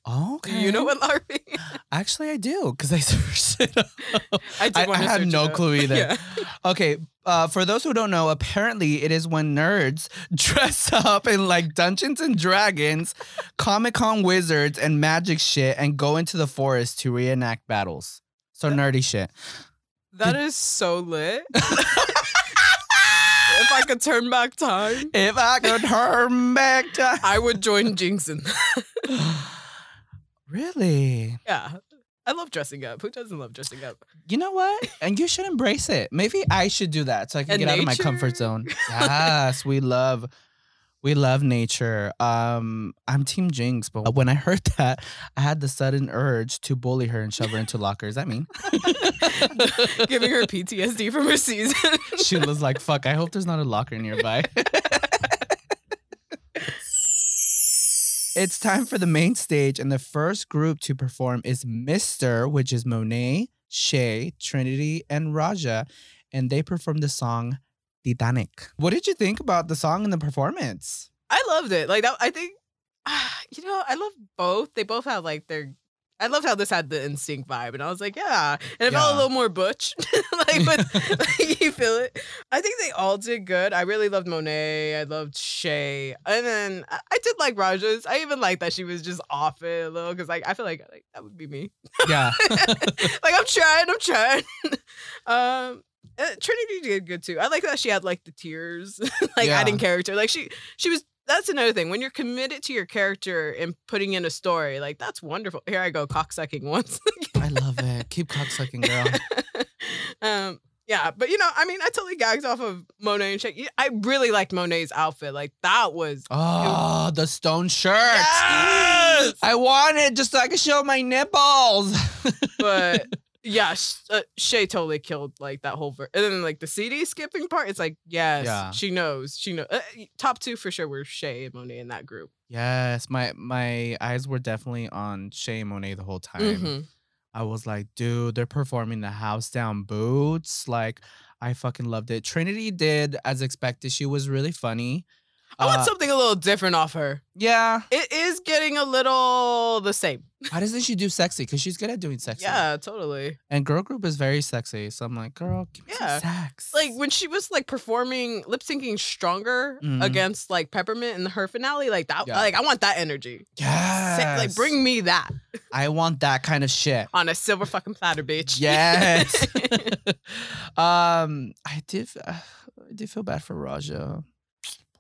Speaker 2: Okay.
Speaker 1: You know what LARPing?
Speaker 2: Actually, I do because I searched it up.
Speaker 1: I did
Speaker 2: I, I
Speaker 1: wanna
Speaker 2: had
Speaker 1: search it
Speaker 2: no clue either.
Speaker 1: Yeah.
Speaker 2: Okay, uh, for those who don't know, apparently it is when nerds dress up in like Dungeons and Dragons, Comic Con wizards, and magic shit and go into the forest to reenact battles. So nerdy shit.
Speaker 1: That is so lit. If I could turn back time,
Speaker 2: If I could turn back time.
Speaker 1: I would join Jinkx in that.
Speaker 2: really?
Speaker 1: yeah. I love dressing up. Who doesn't love dressing up?
Speaker 2: You know what? And you should embrace it. Maybe I should do that so I can
Speaker 1: And
Speaker 2: get out of my comfort zone. Yes, we love we love nature. Um I'm team Jinkx, but when I heard that, I had the sudden urge to bully her and shove her into lockers. I mean
Speaker 1: Giving her PTSD from her season.
Speaker 2: she was like, "Fuck, I hope there's not a locker nearby." It's time for the main stage, and the first group to perform is Mister, which is Monet, Shea, Trinity, and Raja, and they perform the song Titanic. What did you think about the song and the performance?
Speaker 1: I loved it. Like that, I think, you know, I love both. They both have like their. I loved how this had the NSYNC vibe, and I was like, yeah, and it felt a little more butch, like, but like, you feel it. I think they all did good. I really loved Monet. I loved Shay, and then I, I did like Raja's. I even like that she was just off it a little because, like, I feel like like that would be me.
Speaker 2: Yeah.
Speaker 1: like I'm trying, I'm trying. um, uh, Trinity did good too. I like that she had like the tears, like
Speaker 2: Yeah.
Speaker 1: adding character. Like she, she was. That's another thing. When you're committed to your character and putting in a story, like that's wonderful. Here I go, cocksucking once.
Speaker 2: I love it. Keep cocksucking, girl.
Speaker 1: um, yeah, but you know, I mean, I totally gagged off of Monet and Shea. I really liked Monet's outfit. Like that was.
Speaker 2: Oh, the stone shirt.
Speaker 1: Yes!
Speaker 2: I want it just so I can show my nipples.
Speaker 1: but yeah, sh- uh, Shea totally killed like that whole ver- and then like the CD skipping part. It's like yes,
Speaker 2: Yeah.
Speaker 1: she knows, she knows. Uh, top two for sure were Shea and Monet in that group.
Speaker 2: yes, my my eyes were definitely on Shea and Monet the whole time.
Speaker 1: Mhm.
Speaker 2: I was like, dude, they're performing the house down boots. Like, I fucking loved it. Trinity did as expected. She was really funny.
Speaker 1: I want
Speaker 2: Uh,
Speaker 1: something a little different off her.
Speaker 2: Yeah.
Speaker 1: It is getting a little the same.
Speaker 2: Why doesn't she do sexy? Because she's good at doing sexy.
Speaker 1: Yeah, totally.
Speaker 2: And girl group is very sexy. So I'm like, girl, give me
Speaker 1: Yeah.
Speaker 2: sex.
Speaker 1: Like when she was like performing lip syncing stronger
Speaker 2: Mhm.
Speaker 1: against like Peppermint in her finale, like that.
Speaker 2: Yeah.
Speaker 1: Like I want that energy. Sick, Like bring me that
Speaker 2: I want that kind of shit.
Speaker 1: on a silver fucking platter, bitch.
Speaker 2: Yes. um, I did. Uh, I did feel bad for Raja.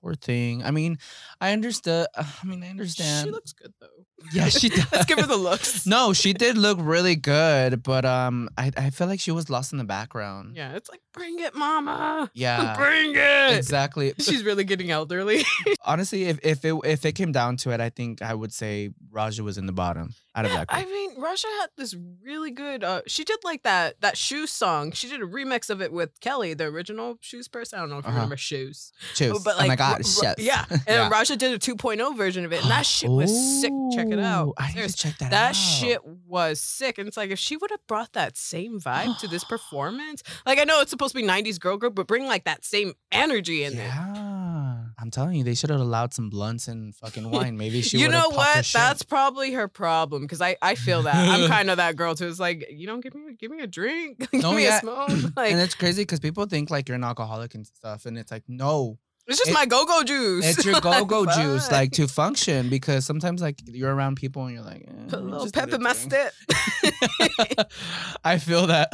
Speaker 2: Poor thing. I mean, I understood. uh, I mean, I understand.
Speaker 1: she looks good though.
Speaker 2: Yeah, she does.
Speaker 1: Let's give her the looks.
Speaker 2: No, she did look really good, but um, I I feel like she was lost in the background.
Speaker 1: Yeah, it's like bring it, mama.
Speaker 2: Yeah.
Speaker 1: bring it.
Speaker 2: Exactly.
Speaker 1: She's really getting elderly.
Speaker 2: Honestly, if if it if it came down to it, I think I would say Raja was in the bottom out of that group.
Speaker 1: I mean, Raja had this really good. Uh, she did like that that shoes song. She did a remix of it with Kelly, the original shoes person. I don't know if you
Speaker 2: Uh-huh.
Speaker 1: remember shoes,
Speaker 2: Choose.
Speaker 1: but
Speaker 2: oh my
Speaker 1: like,
Speaker 2: god,
Speaker 1: Ra-
Speaker 2: shit.
Speaker 1: Ra- yeah. And
Speaker 2: Yeah.
Speaker 1: Raja did a 2.0 version of it, and that shit was sick. Check it out.
Speaker 2: I need
Speaker 1: Serious.
Speaker 2: to check that,
Speaker 1: That
Speaker 2: out.
Speaker 1: shit was sick. And it's like if she would have brought that same vibe to this performance, like I know it's supposed to be 90s girl group, but bring like that same energy in it.
Speaker 2: Yeah. I'm telling you, they should have allowed some blunts and fucking wine. Maybe she
Speaker 1: you
Speaker 2: would've
Speaker 1: know what? That's probably her problem because I, I feel that I'm kind of that girl too. It's like you don't give me give me a drink, give
Speaker 2: No,
Speaker 1: me
Speaker 2: yeah.
Speaker 1: a smoke. Like
Speaker 2: and it's crazy because people think like you're an alcoholic and stuff, and it's like no,
Speaker 1: it's just
Speaker 2: it-
Speaker 1: my go go juice.
Speaker 2: it's your go-go
Speaker 1: Like,
Speaker 2: juice,
Speaker 1: fuck.
Speaker 2: like to function. Because sometimes like you're around people and you're like, eh,
Speaker 1: Put a little pep in my step.
Speaker 2: I feel that.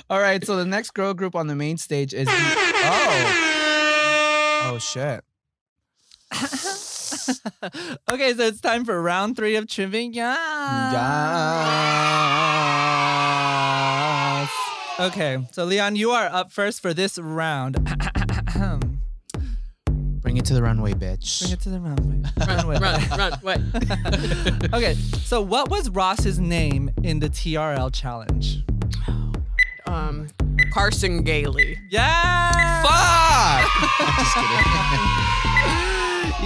Speaker 2: All right, so the next girl group on the main stage is oh oh shit.
Speaker 3: okay, so it's time for round three of trivia.
Speaker 2: Yes.
Speaker 3: Okay, so Leon, you are up first for this round.
Speaker 2: Bring it to the runway, bitch.
Speaker 3: Bring it to the runway.
Speaker 1: run,
Speaker 3: Runway.
Speaker 1: run, run. What?
Speaker 3: okay, so what was Ross's name in the TRL challenge?
Speaker 1: Um, Carson Gailey.
Speaker 3: Yeah!
Speaker 2: Fuck! I'm just kidding.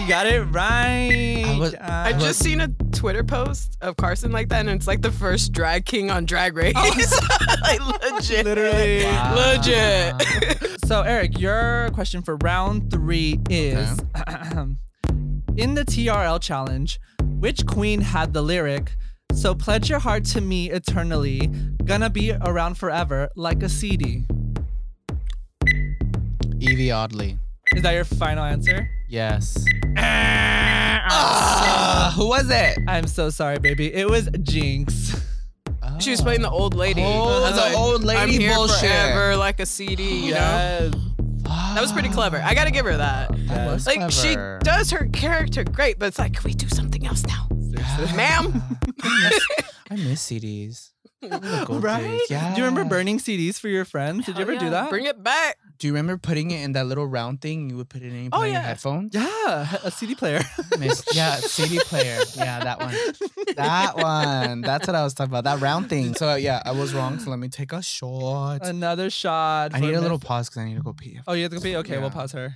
Speaker 3: You got it right.
Speaker 2: I was-
Speaker 1: I
Speaker 3: Uh,
Speaker 1: just seen a Twitter post of Carson like that, and it's like the first drag king on Drag Race. like legit,
Speaker 3: Literally.
Speaker 2: Wow.
Speaker 1: legit.
Speaker 3: So, Erick, your question for round three is In the TRL challenge, which queen had the lyric, So pledge your heart to me eternally, gonna be around forever like a CD?
Speaker 2: Evie Oddly.
Speaker 3: Is that your final answer?
Speaker 2: Yes. Ah, who was it?
Speaker 3: I'm so sorry, baby. It was Jinkx.
Speaker 1: She was playing the old lady.
Speaker 2: Oh, the
Speaker 1: like,
Speaker 2: old lady
Speaker 1: I'm here
Speaker 2: bullshit.
Speaker 1: forever, like a CD. You know,
Speaker 3: yes.
Speaker 1: that was pretty clever. I gotta give her that.
Speaker 2: That was
Speaker 1: Like she does her character great, but it's like, can we do something else now? Ma'am?
Speaker 2: I miss, I miss CDs. The gold
Speaker 3: Right?
Speaker 2: Yeah.
Speaker 3: Do you remember burning CDs for your friends? Did you ever
Speaker 1: Hell
Speaker 3: do that?
Speaker 1: Bring it back.
Speaker 2: Do you remember putting it in that little round thing? You would put it in,
Speaker 1: Oh,
Speaker 2: it your
Speaker 1: yeah.
Speaker 2: headphones.
Speaker 3: yeah, a CD player.
Speaker 2: Miss, yeah, CD player. Yeah, that one. That one. That's what I was talking about. That round thing. So yeah, I was wrong. So let me take a shot.
Speaker 3: Another shot.
Speaker 2: I need a little pause because I need to go pee.
Speaker 3: Oh, you have to go pee? Okay,
Speaker 2: Yeah.
Speaker 3: we'll pause her.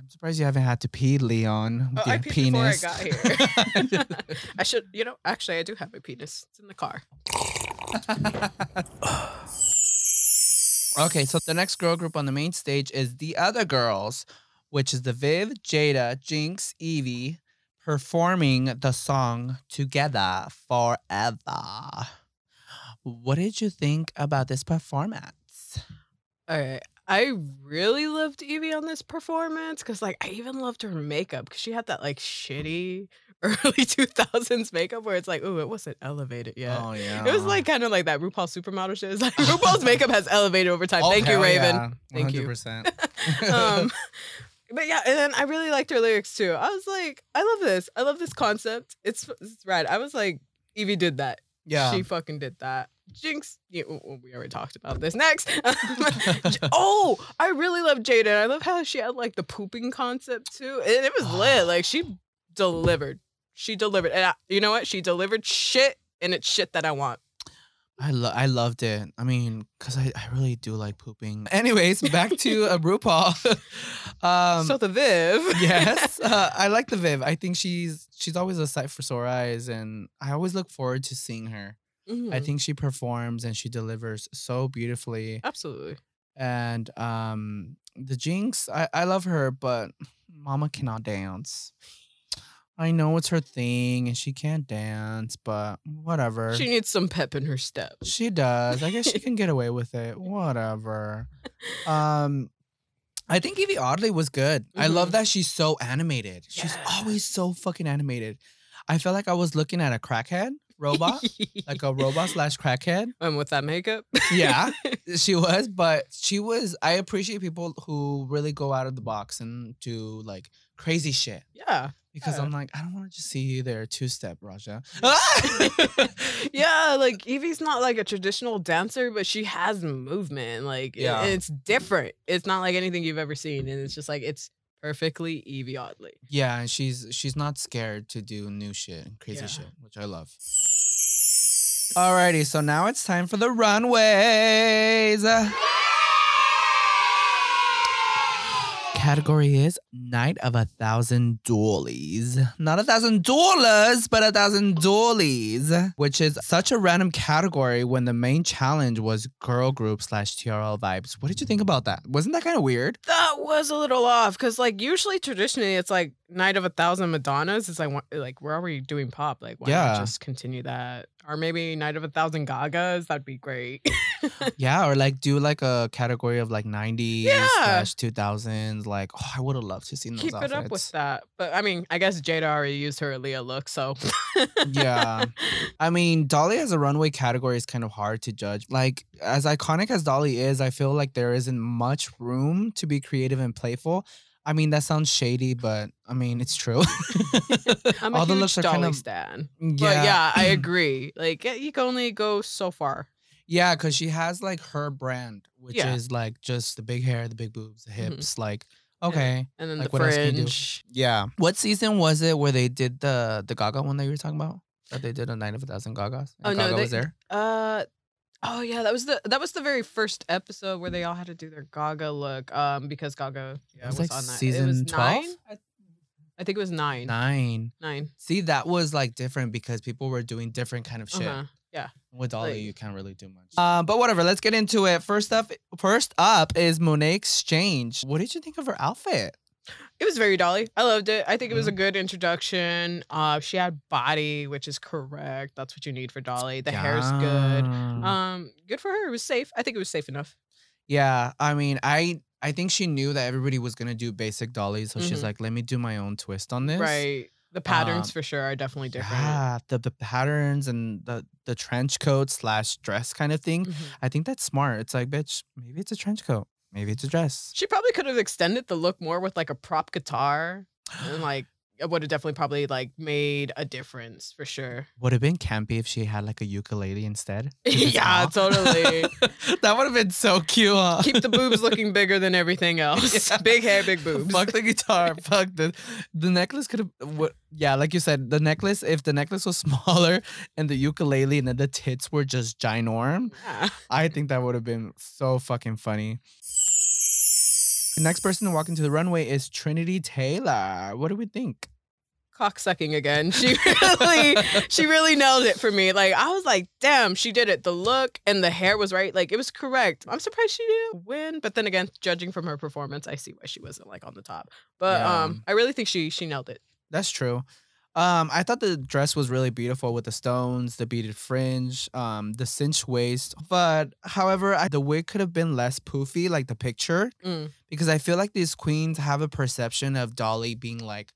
Speaker 2: I'm surprised you haven't had to pee, Leon.
Speaker 1: Oh,
Speaker 2: with
Speaker 1: I
Speaker 2: your
Speaker 1: peed before I
Speaker 2: penis.
Speaker 1: got here. I should, you know, actually, I do have a penis. It's in the car.
Speaker 2: okay, so the next girl group on the main stage is the other girls, which is the Viv, Jaida, Jinkx, Evie, performing the song Together Forever. What did you think about this performance?
Speaker 1: All right. I really loved Yvie on this performance because, like, I even loved her makeup because she had that, like, shitty early 2000s makeup where it's like, ooh, it wasn't elevated yet.
Speaker 2: Oh yeah.
Speaker 1: It was like kind of like that RuPaul supermodel shit. It's like RuPaul's makeup has elevated over time.
Speaker 2: Oh,
Speaker 1: Thank you, Raven.
Speaker 2: yeah.
Speaker 1: Thank you.
Speaker 2: 100%.
Speaker 1: um, but yeah, and then I really liked her lyrics too. I was like, I love this. I love this concept. It's it's rad. I was like, Yvie did that.
Speaker 2: yeah.
Speaker 1: She fucking did that. Jinkx, yeah, w- w- we already talked about this. Next. Oh, I really love Jaida. I love how she had like the pooping concept too. And it was lit. Like she delivered. She delivered. And I, you know what? She delivered shit and it's shit that I want.
Speaker 2: I lo- I loved it. I mean, cause I, I really do like pooping. Anyways, back to uh, RuPaul. um,
Speaker 1: so the Viv.
Speaker 2: yes, uh, I like the Viv. I think she's she's always a sight for sore eyes, and I always look forward to seeing her. I
Speaker 1: Mhm.
Speaker 2: think she performs and she delivers so beautifully.
Speaker 1: Absolutely.
Speaker 2: And um, the Jinkx, I I love her, but Mama cannot dance. I know it's her thing, and she can't dance, but whatever.
Speaker 1: She needs some pep in her step.
Speaker 2: She does. I guess she can get away with it. Whatever. Um I think Yvie Oddly was good. I love
Speaker 1: Mhm.
Speaker 2: that she's so animated. She's always so fucking animated. I felt like I was looking at a crackhead robot, like a robot slash crackhead.
Speaker 1: and with that makeup.
Speaker 2: Yeah. She was, but she was. I appreciate people who really go out of the box and do like crazy shit
Speaker 1: yeah.
Speaker 2: because
Speaker 1: Yeah.
Speaker 2: I'm like, I don't want to just see you there two step, Raja.
Speaker 1: yeah, like Yvie's not like a traditional dancer, but she has movement. Like
Speaker 2: Yeah.
Speaker 1: it's different. It's not like anything you've ever seen. And it's just like it's perfectly Yvie Oddly.
Speaker 2: Yeah, and she's she's not scared to do new shit and crazy
Speaker 1: Yeah.
Speaker 2: shit, which I love. Alrighty, so now it's time for the runways. Category is Night of a Thousand Dollies. Not a thousand dollars, but a thousand dollies, which is such a random category when the main challenge was girl group slash TRL vibes. What did you think about that? Wasn't that kind of weird?
Speaker 1: That was a little off because like usually traditionally it's like Night of a Thousand Madonnas. is like like we're already doing pop. Like why
Speaker 2: Yeah.
Speaker 1: not just continue that? Or maybe Night of a Thousand Gagas. That'd be great.
Speaker 2: Yeah, or like do like a category of like 90s
Speaker 1: Yeah.
Speaker 2: slash 2000s. Like, oh, I would have loved to see those
Speaker 1: Keep
Speaker 2: outfits.
Speaker 1: it up with that. But I mean, I guess Jaida already used her Aaliyah look, so
Speaker 2: Yeah. I mean, Dolly as a runway category is kind of hard to judge. Like, as iconic as Dolly is, I feel like there isn't much room to be creative and playful. I mean, that sounds shady, but I mean, it's true.
Speaker 1: I'm a
Speaker 2: All the
Speaker 1: huge
Speaker 2: looks are
Speaker 1: Dolly
Speaker 2: kind of
Speaker 1: stan.
Speaker 2: yeah,
Speaker 1: But yeah, I agree. Like you can only go so far.
Speaker 2: yeah, because she has like her brand, which
Speaker 1: Yeah.
Speaker 2: is like just the big hair, the big boobs, the
Speaker 1: Mhm.
Speaker 2: hips. Like, okay,
Speaker 1: And then
Speaker 2: Like,
Speaker 1: the
Speaker 2: what else can you do?
Speaker 1: fringe.
Speaker 2: Yeah. What season was it where they did the the Gaga one that you were talking about? That they did a night of a thousand Gagas.
Speaker 1: Oh,
Speaker 2: And
Speaker 1: no,
Speaker 2: Gaga
Speaker 1: they-
Speaker 2: was there.
Speaker 1: Uh oh yeah, that was the that was the very first episode where they all had to do their Gaga look. Um, because Gaga yeah,
Speaker 2: was
Speaker 1: was,
Speaker 2: like
Speaker 1: on that. it
Speaker 2: season
Speaker 1: was
Speaker 2: 12?
Speaker 1: nine. I, I think it was nine.
Speaker 2: Nine.
Speaker 1: Nine.
Speaker 2: See, that was like different because people were doing different kind of shit.
Speaker 1: Uh-huh.
Speaker 2: With Dolly,
Speaker 1: Like-
Speaker 2: you can't really do much. Uh, but whatever. Let's get into it. First up, first up is Monet X Change. What did you think of her outfit?
Speaker 1: It was very Dolly. I loved it. I think it was
Speaker 2: Mm-hmm.
Speaker 1: a good introduction. Uh, she had body, which is correct. That's what you need for Dolly. The hair's good. Um, good for her. It was safe. I think it was safe enough.
Speaker 2: yeah. I mean, I I think she knew that everybody was gonna do basic Dolly, so she's
Speaker 1: Mhm.
Speaker 2: like, let me do my own twist on this.
Speaker 1: Right. The patterns
Speaker 2: Um,
Speaker 1: for sure are definitely different.
Speaker 2: Yeah, the, the patterns and the the trench coat slash dress kind of thing.
Speaker 1: Mhm.
Speaker 2: I think that's smart. It's like, bitch, maybe it's a trench coat, maybe it's a dress.
Speaker 1: She probably could have extended the look more with like a prop guitar, and like would have definitely probably like made a difference for sure.
Speaker 2: Would have been campy if she had like a ukulele instead.
Speaker 1: yeah, totally.
Speaker 2: that would have been so cute. Huh?
Speaker 1: Keep the boobs looking bigger than everything else.
Speaker 2: Yeah.
Speaker 1: Big hair, big boobs.
Speaker 2: Fuck the guitar. Fuck the the necklace could have. Yeah, like you said, the necklace. If the necklace was smaller and the ukulele and then the tits were just ginorm,
Speaker 1: Yeah.
Speaker 2: I think that would have been so fucking funny. The next person to walk into the runway is Trinity Taylor. What do we think?
Speaker 1: Cocksucking again. She really, she really nailed it for me. Like I was like, damn, she did it. The look and the hair was right. Like it was correct. I'm surprised she didn't win. But then again, judging from her performance, I see why she wasn't like on the top. But
Speaker 2: Yeah.
Speaker 1: um, I really think she she nailed it.
Speaker 2: That's true. Um, I thought the dress was really beautiful with the stones, the beaded fringe, um, the cinch waist. But however, I, the wig could have been less poofy, like the picture,
Speaker 1: Mm.
Speaker 2: because I feel like these queens have a perception of Dolly being like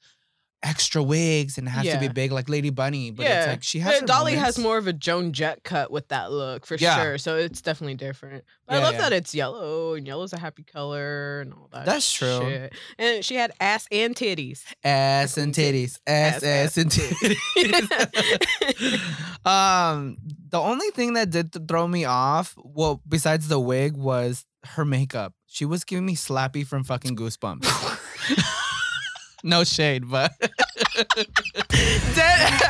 Speaker 2: extra wigs and it has to be big, like Lady Bunny. But
Speaker 1: yeah,
Speaker 2: it's like she has.
Speaker 1: Yeah, Dolly has more of a Joan Jett cut with that look for
Speaker 2: Yeah.
Speaker 1: sure. So it's definitely different. But I love
Speaker 2: yeah.
Speaker 1: that it's yellow and yellow's a happy color and all that.
Speaker 2: That's true.
Speaker 1: And she had ass and titties.
Speaker 2: ass and titties, ass,
Speaker 1: Ass,
Speaker 2: ass,
Speaker 1: ass,
Speaker 2: and titties. um, the only thing that did throw me off, well, besides the wig, was her makeup. She was giving me Slappy from fucking Goosebumps. no shade, but
Speaker 1: Dead-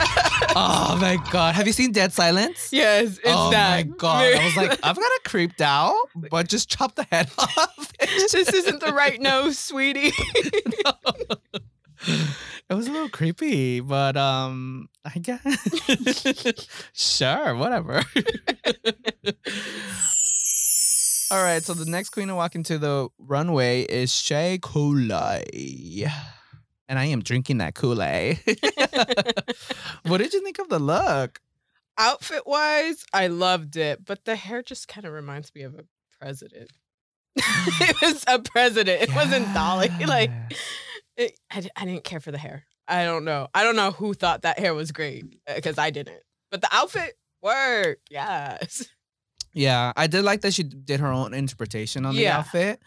Speaker 2: oh my god, have you seen Dead Silence?
Speaker 1: yes, it's
Speaker 2: oh
Speaker 1: that.
Speaker 2: my god, I was like, I've got a creeped out, but just chop the head off.
Speaker 1: this isn't the right nose, sweetie.
Speaker 2: it was a little creepy, but um, I guess sure, whatever. All right, so the next queen to walk into the runway is Shea Couleé. And I am drinking that Kool-Aid. what did you think of the look?
Speaker 1: Outfit wise, I loved it, but the hair just kind of reminds me of a president. it was a president. It wasn't Dolly. Like it, I, I didn't care for the hair. I don't know. I don't know who thought that hair was great uh, because I didn't. But the outfit worked. Yes.
Speaker 2: Yeah, I did like that she did her own interpretation on the
Speaker 1: Yeah.
Speaker 2: outfit.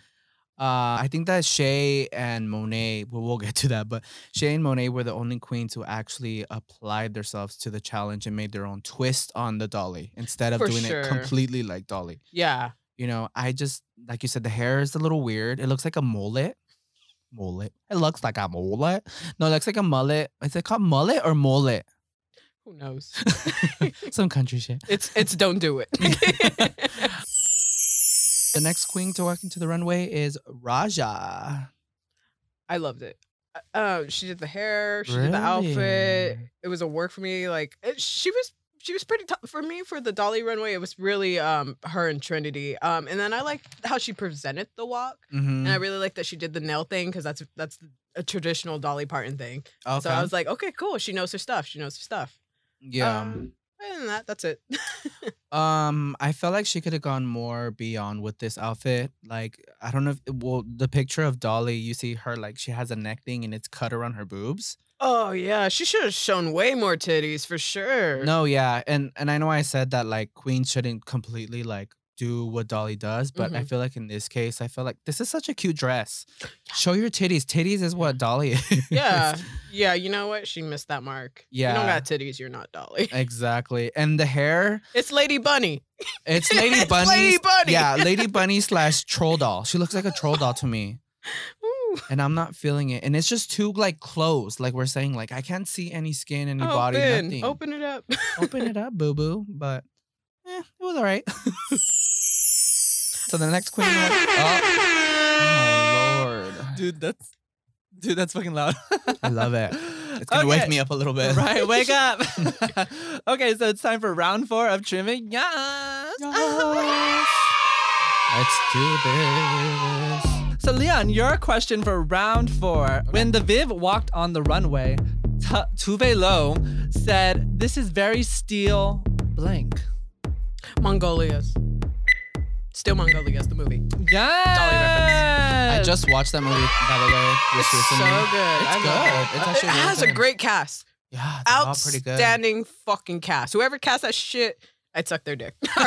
Speaker 2: Uh, I think that Shea and Monet, well, we'll get to that, but Shea and Monet were the only queens who actually applied themselves to the challenge and made their own twist on the Dolly instead of
Speaker 1: For
Speaker 2: doing
Speaker 1: sure.
Speaker 2: it completely like Dolly.
Speaker 1: Yeah.
Speaker 2: You know, I just, like you said, the hair is a little weird. It looks like a mullet. Mullet. It looks like a mullet. No, it looks like a mullet. Is it called mullet or mullet?
Speaker 1: Who knows?
Speaker 2: Some country shit.
Speaker 1: It's it's don't do it.
Speaker 2: The next queen to walk into the runway is Raja.
Speaker 1: I loved it. Uh, she did the hair. She did the outfit. It was a work for me. Like it, she was, she was pretty tough for me for the Dolly runway. It was really um her and Trinity. Um, and then I liked how she presented the walk, and I really like that she did the nail thing because that's that's a traditional Dolly Parton thing.
Speaker 2: Okay.
Speaker 1: So I was like, okay, cool. She knows her stuff. She knows her stuff.
Speaker 2: yeah.
Speaker 1: Um, other than that, that's it.
Speaker 2: Um, I felt like she could have gone more beyond with this outfit. Like, I don't know if well, the picture of Dolly, you see her like she has a neck thing and it's cut around her boobs.
Speaker 1: oh yeah, she should have shown way more titties for sure.
Speaker 2: No, yeah, and and I know I said that like Queen shouldn't completely like do what Dolly does, but I
Speaker 1: Mhm.
Speaker 2: feel like in this case, I feel like this is such a cute dress. Show your titties. Titties is what Dolly is.
Speaker 1: Yeah, yeah. You know what? She missed that mark.
Speaker 2: Yeah.
Speaker 1: You don't got titties. You're not Dolly.
Speaker 2: exactly. And the hair,
Speaker 1: It's Lady Bunny.
Speaker 2: it's Lady
Speaker 1: It's
Speaker 2: Bunny.
Speaker 1: Lady Bunny.
Speaker 2: Yeah, Lady Bunny slash troll doll. She looks like a troll doll to me.
Speaker 1: Ooh.
Speaker 2: and I'm not feeling it. And it's just too like closed. Like we're saying, like I can't see any skin, any body,
Speaker 1: Open.
Speaker 2: nothing.
Speaker 1: Open it up.
Speaker 2: Open it up, boo boo. But eh, it was all right. so the next queen. Oh, oh lord,
Speaker 3: Dude, that's dude, that's fucking loud.
Speaker 2: I love it. It's gonna wake me up a little bit.
Speaker 3: Right, wake up. okay, so it's time for round four of trimming. Yes.
Speaker 2: Let's do this.
Speaker 3: So, Leon, your question for round four. When the Viv walked on the runway, T- Tove Lo said, This is very steel blank.
Speaker 1: Magnolias. Steel Magnolias the movie.
Speaker 3: Yeah.
Speaker 2: I just watched that movie by the way. Just
Speaker 1: It's so good.
Speaker 2: It's
Speaker 1: I love
Speaker 2: good.
Speaker 1: it.
Speaker 2: It's actually
Speaker 1: it
Speaker 2: really
Speaker 1: has a great cast.
Speaker 2: Yeah, they're all pretty good.
Speaker 1: Outstanding fucking cast. Whoever cast that shit, I'd suck their dick.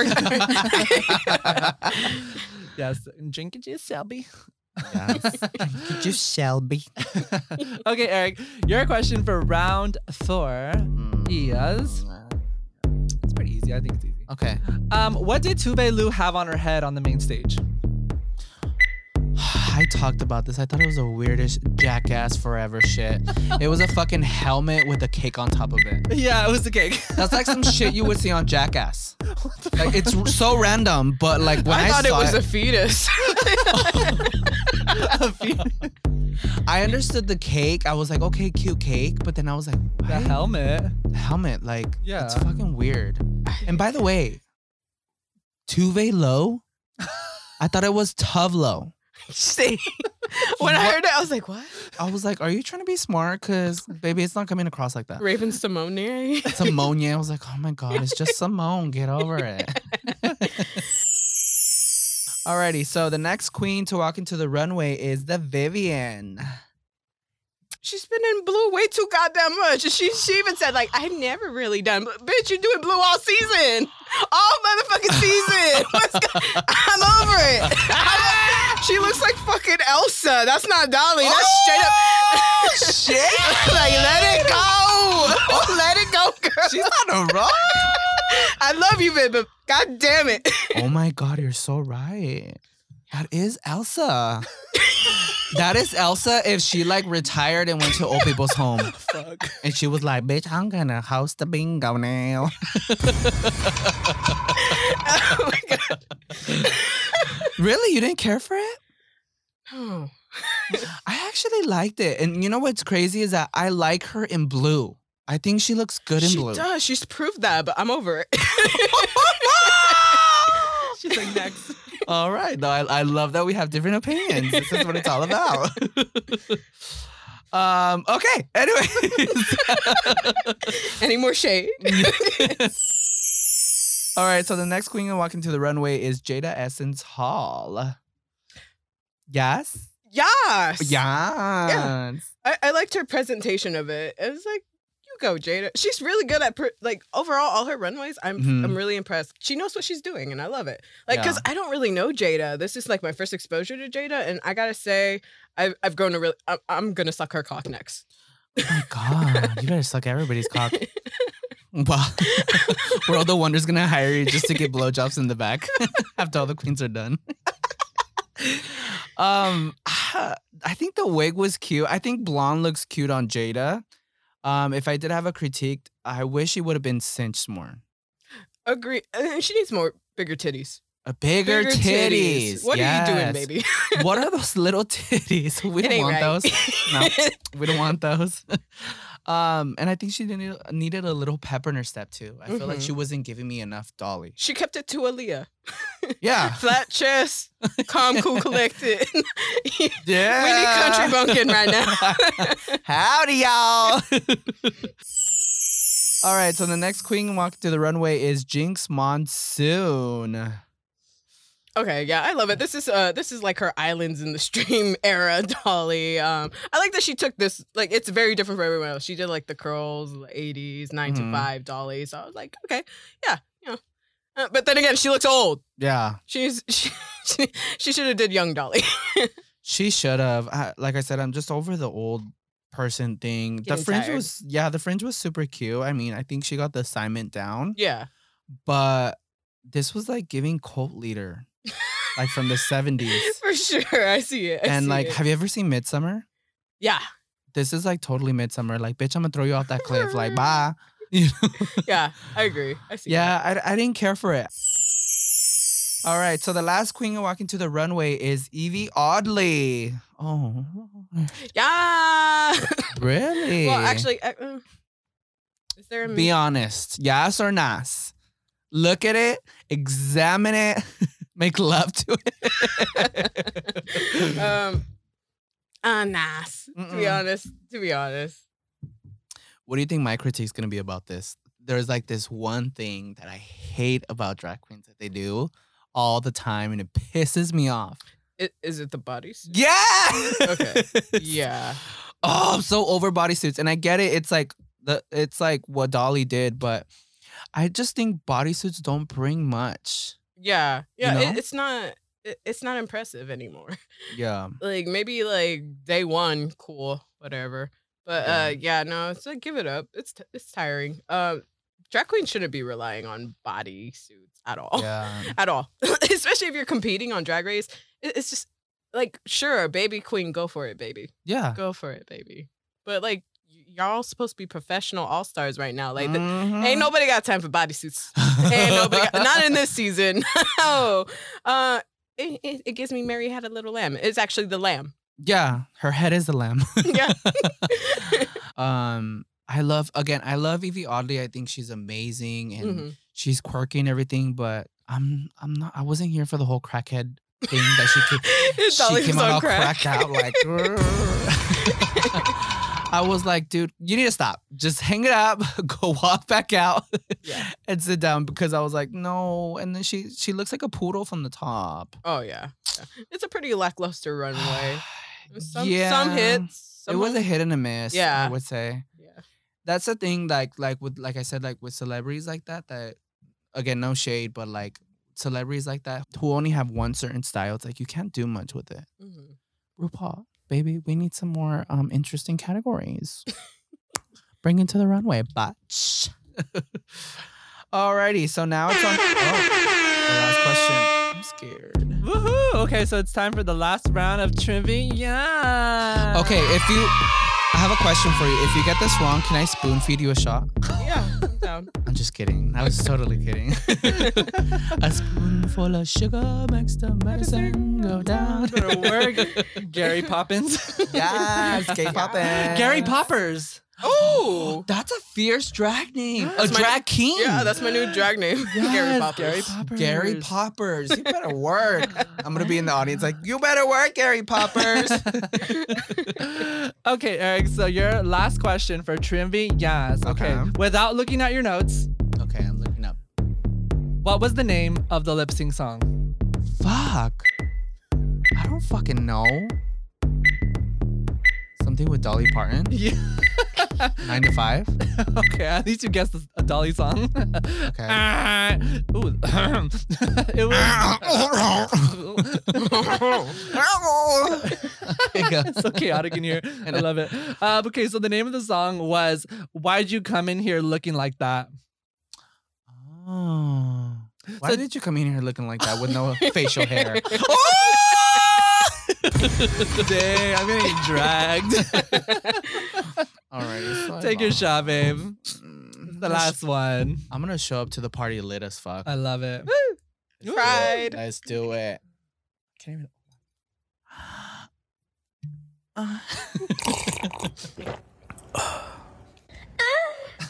Speaker 3: yes. Drink it, just Shelby.
Speaker 2: Yes. Just Shelby.
Speaker 3: okay, Erick, your question for round four hmm. is. Pretty easy. I think it's easy.
Speaker 2: Okay.
Speaker 3: Um, what did Tove Lo have on her head on the main stage?
Speaker 2: I talked about this. I thought it was the weirdest jackass forever shit. it was a fucking helmet with a cake on top of it.
Speaker 3: Yeah, it was the cake.
Speaker 2: That's like some shit you would see on Jackass. Like it's so random, but like when I,
Speaker 1: I thought it was a fetus.
Speaker 2: I understood the cake. I was like, okay, cute cake, but then I was like,
Speaker 3: the helmet.
Speaker 2: The helmet, like,
Speaker 3: Yeah.
Speaker 2: it's fucking weird. And by the way, Tuve Low, I thought it was Tuvlo.
Speaker 1: See, when I heard it, I was like, "What?"
Speaker 2: I was like, are you trying to be smart? Cause baby, it's not coming across like that.
Speaker 1: Raven-Symoné.
Speaker 2: It's ammonia. I was like, oh my god, it's just Simone. Get over it. Alrighty, so the next queen to walk into the runway is the Vivienne.
Speaker 1: She's been in blue way too goddamn much. And she she even said, like, I've never really done but bitch, you're doing blue all season. All motherfucking season. I'm over it. she looks like fucking Elsa. That's not Dolly. That's oh, straight up
Speaker 2: Oh, shit!
Speaker 1: like let it go. let it go, girl.
Speaker 2: She's on a wrong.
Speaker 1: I love you, babe, god damn it.
Speaker 2: Oh my god, you're so right. That is Elsa. that is Elsa if she like retired and went to old people's home.
Speaker 3: Fuck.
Speaker 2: And she was like, bitch, I'm gonna host the bingo now.
Speaker 1: oh my god.
Speaker 2: really? You didn't care for it?
Speaker 1: Oh.
Speaker 2: I actually liked it. And you know what's crazy is that I like her in blue. I think she looks good in blue.
Speaker 1: she
Speaker 2: blue.
Speaker 1: does. She's proved that, but I'm over it.
Speaker 3: She's like next.
Speaker 2: all right. No, I, I love that we have different opinions. This is what it's all about. um, okay. Anyways.
Speaker 1: Any more shade?
Speaker 2: all right. So the next queen to walk into the runway is Jaida Essence Hall. Yes?
Speaker 1: Yes.
Speaker 2: Yes.
Speaker 1: I, I liked her presentation of it. It was like, go, Jaida. She's really good at per- like overall all her runways. I'm
Speaker 2: Mhm.
Speaker 1: I'm really impressed. She knows what she's doing, and I love it. Like,
Speaker 2: Yeah.
Speaker 1: cause I don't really know Jaida. This is like my first exposure to Jaida, and I gotta say, I've I've grown to really. I'm, I'm gonna suck her cock next.
Speaker 2: Oh my God. You better suck everybody's cock. Wow. World of Wonder's gonna hire you just to get blowjobs in the back after all the queens are done. um, I think the wig was cute. I think blonde looks cute on Jaida. Um, if I did have a critique, I wish she would have been cinched more.
Speaker 1: Agree. Uh, She needs more bigger titties.
Speaker 2: A bigger, titties.
Speaker 1: What are you doing, baby?
Speaker 2: what are those little titties? We
Speaker 1: It
Speaker 2: don't want
Speaker 1: right.
Speaker 2: those. No. We don't want those. Um, and I think she needed needed a little pep in her step too. I feel like
Speaker 1: Mhm.
Speaker 2: she wasn't giving me enough dolly.
Speaker 1: she kept it to Aaliyah.
Speaker 2: Yeah.
Speaker 1: Flat chest, calm, cool, collected.
Speaker 2: Yeah.
Speaker 1: We need country bunking right now.
Speaker 2: Howdy, y'all. All right, so the next queen walking to the runway is Jinkx Monsoon.
Speaker 1: Okay, yeah, I love it. This is uh this is like her islands in the stream era dolly. Um I like that she took this like it's very different from everyone else. She did like the curls, the 80s, 9
Speaker 2: Mhm.
Speaker 1: to 5 dolly. So I was like, okay, yeah, you know. Uh, but then again, she looks old.
Speaker 2: Yeah,
Speaker 1: She's she she, she should have did young dolly.
Speaker 2: she should have. Like I said, I'm just over the old person thing. the fringe
Speaker 1: tired.
Speaker 2: was, yeah, the fringe was super cute. I mean, I think she got the assignment down,
Speaker 1: yeah.
Speaker 2: but this was like giving cult leader, like from the 70s.
Speaker 1: For sure. I see it. I
Speaker 2: and
Speaker 1: see
Speaker 2: like,
Speaker 1: it.
Speaker 2: have you ever seen Midsommar?
Speaker 1: yeah.
Speaker 2: This is like totally Midsommar. Like, bitch, I'm gonna throw you off that cliff. Like, bye. You know?
Speaker 1: Yeah, I agree. I see.
Speaker 2: Yeah, I, I didn't care for it. All right, so the last queen walking to the runway is Yvie Oddly. Oh.
Speaker 1: Yeah.
Speaker 2: really?
Speaker 1: well, actually, uh, uh, is there a
Speaker 2: be honest. Yes or nas? Look at it, examine it, make love to it.
Speaker 1: um, uh, nice. To be honest, to be honest,
Speaker 2: what do you think my critique's gonna be about this? There's like this one thing that I hate about drag queens that they do all the time, and it pisses me off.
Speaker 1: I- is it the bodies?
Speaker 2: Yeah.
Speaker 1: Okay. Yeah,
Speaker 2: Oh, I'm so over bodysuits, and I get it. It's like the it's like what Dolly did, but I just think bodysuits don't bring much.
Speaker 1: Yeah, yeah.
Speaker 2: know?
Speaker 1: It, it's not. It, it's not impressive anymore.
Speaker 2: Yeah.
Speaker 1: like maybe like day one, cool, whatever. But
Speaker 2: Yeah.
Speaker 1: uh, yeah, no, it's like give it up. It's t- it's tiring. Um, drag queens shouldn't be relying on body suits at all.
Speaker 2: Yeah.
Speaker 1: At all, especially if you're competing on Drag Race. It, it's just like sure, baby queen, go for it, baby,
Speaker 2: Yeah.
Speaker 1: go for it, baby. But like y'all supposed to be professional all stars right now. Like the,
Speaker 2: Mhm.
Speaker 1: ain't nobody got time for bodysuits. ain't nobody got, not in this season. no. Uh, it, it, it gives me Mary had a little lamb. It's actually the lamb.
Speaker 2: Yeah, her head is a lamb.
Speaker 1: Yeah.
Speaker 2: um, I love again. I love Yvie Oddly. I think she's amazing and
Speaker 1: Mhm.
Speaker 2: she's quirky and everything. But I'm I'm not. I wasn't here for the whole crackhead thing that she came. She came out all
Speaker 1: crack.
Speaker 2: cracked out like. I was like, dude, you need to stop. Just hang it up, go walk back out,
Speaker 1: Yeah.
Speaker 2: and sit down because I was like, no. And then she she looks like a poodle from the top.
Speaker 1: Oh yeah. yeah. It's a pretty lackluster runway. Some
Speaker 2: yeah,
Speaker 1: some hits.
Speaker 2: It
Speaker 1: Some
Speaker 2: was a hit and a miss.
Speaker 1: Yeah.
Speaker 2: I would say.
Speaker 1: Yeah.
Speaker 2: that's the thing like like with like i said like with celebrities like that that again no shade but like celebrities like that who only have one certain style it's like you can't do much with it
Speaker 1: Mhm.
Speaker 2: rupaul baby we need some more um interesting categories bring it to the runway batch alrighty so now it's on oh, the last question i'm scared
Speaker 3: Woohoo! Okay, so it's time for the last round of trivia. Yeah.
Speaker 2: Okay if you i have a question for you if you get this wrong can i spoon feed you a shot
Speaker 1: Yeah, I'm down.
Speaker 2: I'm just kidding. I was totally kidding. a spoonful of sugar makes the medicine go down.
Speaker 3: Better work, Gary Poppins.
Speaker 2: Yes, Gay Poppins.
Speaker 3: Gary Poppers.
Speaker 1: Oh.
Speaker 2: That's a fierce drag name. a
Speaker 1: That's my-
Speaker 2: drag king.
Speaker 1: Yeah, that's my new drag name. Gary
Speaker 2: Yes,
Speaker 1: Poppins.
Speaker 3: Gary Poppers.
Speaker 2: Gary Poppers. You better work. I'm gonna be in the audience like, you better work, Gary Poppers.
Speaker 3: okay, Erick. So your last question for Trimby. Yes. Okay.
Speaker 2: Okay.
Speaker 3: Without looking at your notes,
Speaker 2: okay, I'm looking up.
Speaker 3: what was the name of the lip sync song?
Speaker 2: Fuck. I don't fucking know. Something with Dolly Parton.
Speaker 3: Yeah.
Speaker 2: Nine to five.
Speaker 3: okay, at least you guessed a- Dolly song.
Speaker 2: Okay.
Speaker 3: Ah, ooh, it was
Speaker 2: Hiccups.
Speaker 3: so chaotic in here. I love it. Uh, okay, so the name of the song was "Why'd You Come in Here Looking Like That."
Speaker 2: Oh. Why
Speaker 3: So-
Speaker 2: did you come in here looking like that with no facial hair?
Speaker 3: Dang, I'm gonna get dragged.
Speaker 2: Alrighty. so
Speaker 3: Take your shot, babe.
Speaker 2: Mm,
Speaker 3: The
Speaker 2: I'm
Speaker 3: last one.
Speaker 2: I'm gonna show up to the party lit as fuck.
Speaker 3: I love it.
Speaker 2: Let's do it.
Speaker 1: Pride.
Speaker 2: Let's do it. Can't even.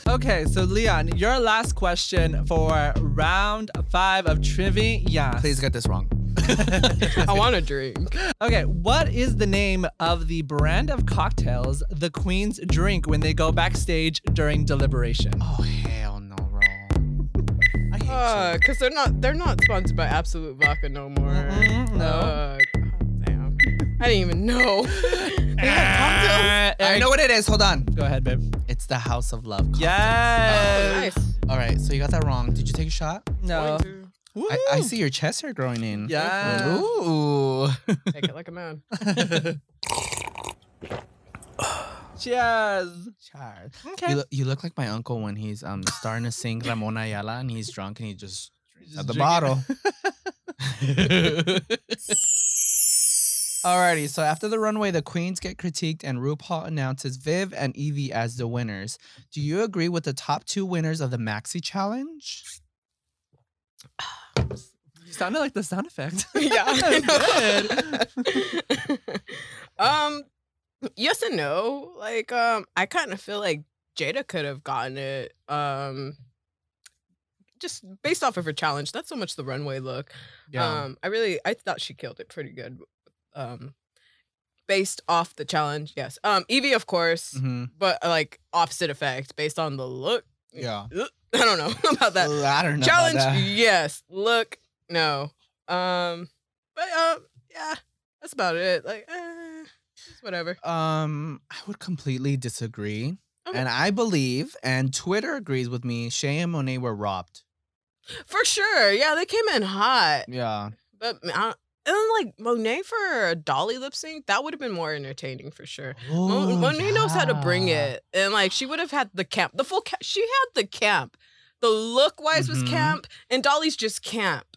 Speaker 3: Okay, so Leon, your last question for round five of trivia. Yeah.
Speaker 2: Please get this wrong.
Speaker 1: I want to drink.
Speaker 3: Okay, what is the name of the brand of cocktails the queens drink when they go backstage during deliberation?
Speaker 2: Oh hell no, bro. I hate
Speaker 1: Uh, cause they're not they're not sponsored by Absolut Vodka no more.
Speaker 3: Mm-mm, no.
Speaker 1: Uh, oh, damn. I didn't even know. they have cocktails.
Speaker 3: Uh,
Speaker 2: you. I know what it is. Hold on.
Speaker 3: Go ahead, babe.
Speaker 2: It's the House of Love. cocktail.
Speaker 1: Oh,
Speaker 3: Yes.
Speaker 1: nice.
Speaker 2: All right, so you got that wrong. Did you take a shot?
Speaker 3: No.
Speaker 1: Going to
Speaker 2: I, I see your chest hair growing in.
Speaker 3: Yeah.
Speaker 2: Ooh.
Speaker 1: Take it like a man.
Speaker 3: Cheers.
Speaker 2: Cheers.
Speaker 3: Okay.
Speaker 2: You, look, you look like my uncle when he's um starting to sing Ramona Ayala and he's drunk and he just
Speaker 3: Just
Speaker 2: at the
Speaker 3: drink
Speaker 2: bottle. Alrighty, so after the runway, the queens get critiqued and RuPaul announces Viv and Yvie as the winners. Do you agree with the top two winners of the Maxi Challenge?
Speaker 3: Sounded like the sound effect.
Speaker 1: yeah. Um, yes and no. Like, um, I kind of feel like Jaida could have gotten it. Um, just based off of her challenge, not so much the runway look. Yeah. Um, I really, I thought she killed it pretty good. Um, based off the challenge, yes. Um, Yvie, of course,
Speaker 2: hmm
Speaker 1: but uh, like opposite effect based on the look.
Speaker 2: Yeah.
Speaker 1: I don't know about that.
Speaker 2: I don't know. about
Speaker 1: challenge yes look no um but um yeah that's about it like eh, whatever
Speaker 2: Um, I would completely disagree.
Speaker 1: Okay.
Speaker 2: And I believe, and Twitter agrees with me, Shea and Monet were robbed.
Speaker 1: for sure yeah they came in hot
Speaker 2: Yeah.
Speaker 1: but I, and then like monet for a dolly lip sync that would have been more entertaining for sure
Speaker 2: Ooh,
Speaker 1: monet knows how to bring it and like she would have had the camp the full camp she had the camp the look wise was
Speaker 2: Mhm.
Speaker 1: camp and dolly's just camp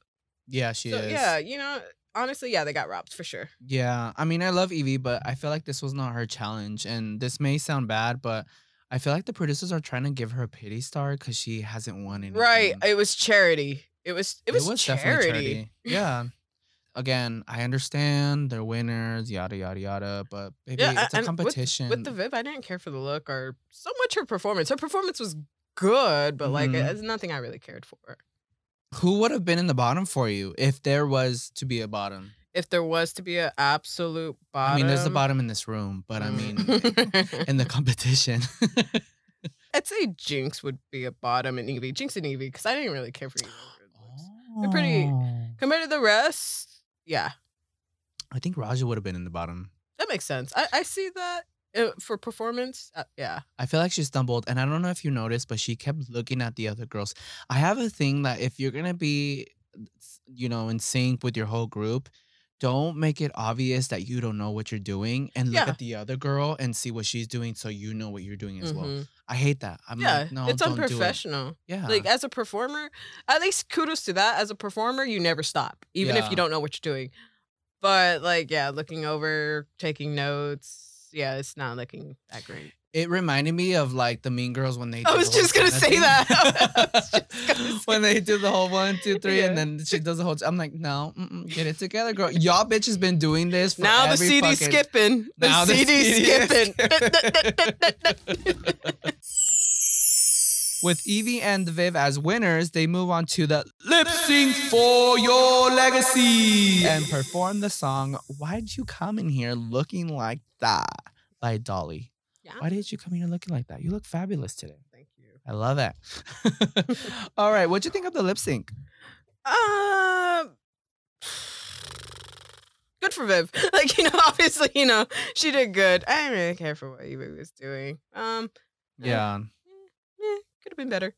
Speaker 2: Yeah, she
Speaker 1: so
Speaker 2: is.
Speaker 1: yeah you know honestly, yeah, they got robbed for sure.
Speaker 2: Yeah, I mean, I love Yvie, but I feel like this was not her challenge, and this may sound bad, but I feel like the producers are trying to give her a pity star because she hasn't won anything.
Speaker 1: Right. It was charity. It was it was,
Speaker 2: definitely
Speaker 1: charity.
Speaker 2: Yeah. Again, I understand they're winners, yada yada yada, but baby,
Speaker 1: Yeah,
Speaker 2: it's a
Speaker 1: and with-
Speaker 2: competition.
Speaker 1: With the Viv, I didn't care for the look or so much her performance. Her performance was good, but like
Speaker 2: Mhm.
Speaker 1: it's nothing I really cared for.
Speaker 2: Who would have been in the bottom for you if there was to be a bottom?
Speaker 1: If there was to be an absolute bottom,
Speaker 2: I mean, there's a bottom in this room, but I mean, in the competition.
Speaker 1: I'd say Jinkx would be a bottom and Yvie. Jinkx and Yvie, because I didn't really care for Yvie. They're pretty-
Speaker 2: Oh.
Speaker 1: Compared to the rest, yeah,
Speaker 2: I think Raja would have been in the bottom.
Speaker 1: that makes sense. I, I see that uh, for performance. Uh, yeah.
Speaker 2: I feel like she stumbled, and I don't know if you noticed, but she kept looking at the other girls. I have a thing that if you're gonna be, you know, in sync with your whole group, don't make it obvious that you don't know what you're doing, and look
Speaker 1: Yeah.
Speaker 2: at the other girl and see what she's doing, so you know what you're doing as well.
Speaker 1: Mhm.
Speaker 2: I hate that. I'm
Speaker 1: yeah,
Speaker 2: like, no,
Speaker 1: it's
Speaker 2: don't do it.
Speaker 1: unprofessional.
Speaker 2: Yeah,
Speaker 1: Like as a performer, at least kudos to that. As a performer, you never stop, even if you don't know what you're doing. But like, yeah, looking over, taking notes, yeah, it's not looking that great.
Speaker 2: it reminded me of like the Mean Girls when they.
Speaker 1: I was just gonna say
Speaker 2: thing.
Speaker 1: that. I was just gonna
Speaker 2: when
Speaker 1: say
Speaker 2: they do the whole one, two, three, and then she does the whole. I'm like, no, get it together, girl. Y'all bitch has been doing this. For
Speaker 1: now the CD
Speaker 2: fucking-
Speaker 1: skipping. The
Speaker 2: Now the
Speaker 1: CD
Speaker 2: CD
Speaker 1: skipping.
Speaker 2: With Yvie and Viv as winners, they move on to the lip sync for your legacy and perform the song Why'd You Come in Here Looking Like That by Dolly.
Speaker 1: yeah.
Speaker 2: Why did you come in here looking like that? You look fabulous today.
Speaker 1: Thank you.
Speaker 2: I love it. All right, what'd you think of the lip sync?
Speaker 1: Um, good for Viv. Like you know, obviously, you know, she did good. I didn't really care for what Yvie was doing. Um,
Speaker 2: Yeah.
Speaker 1: Could have been better.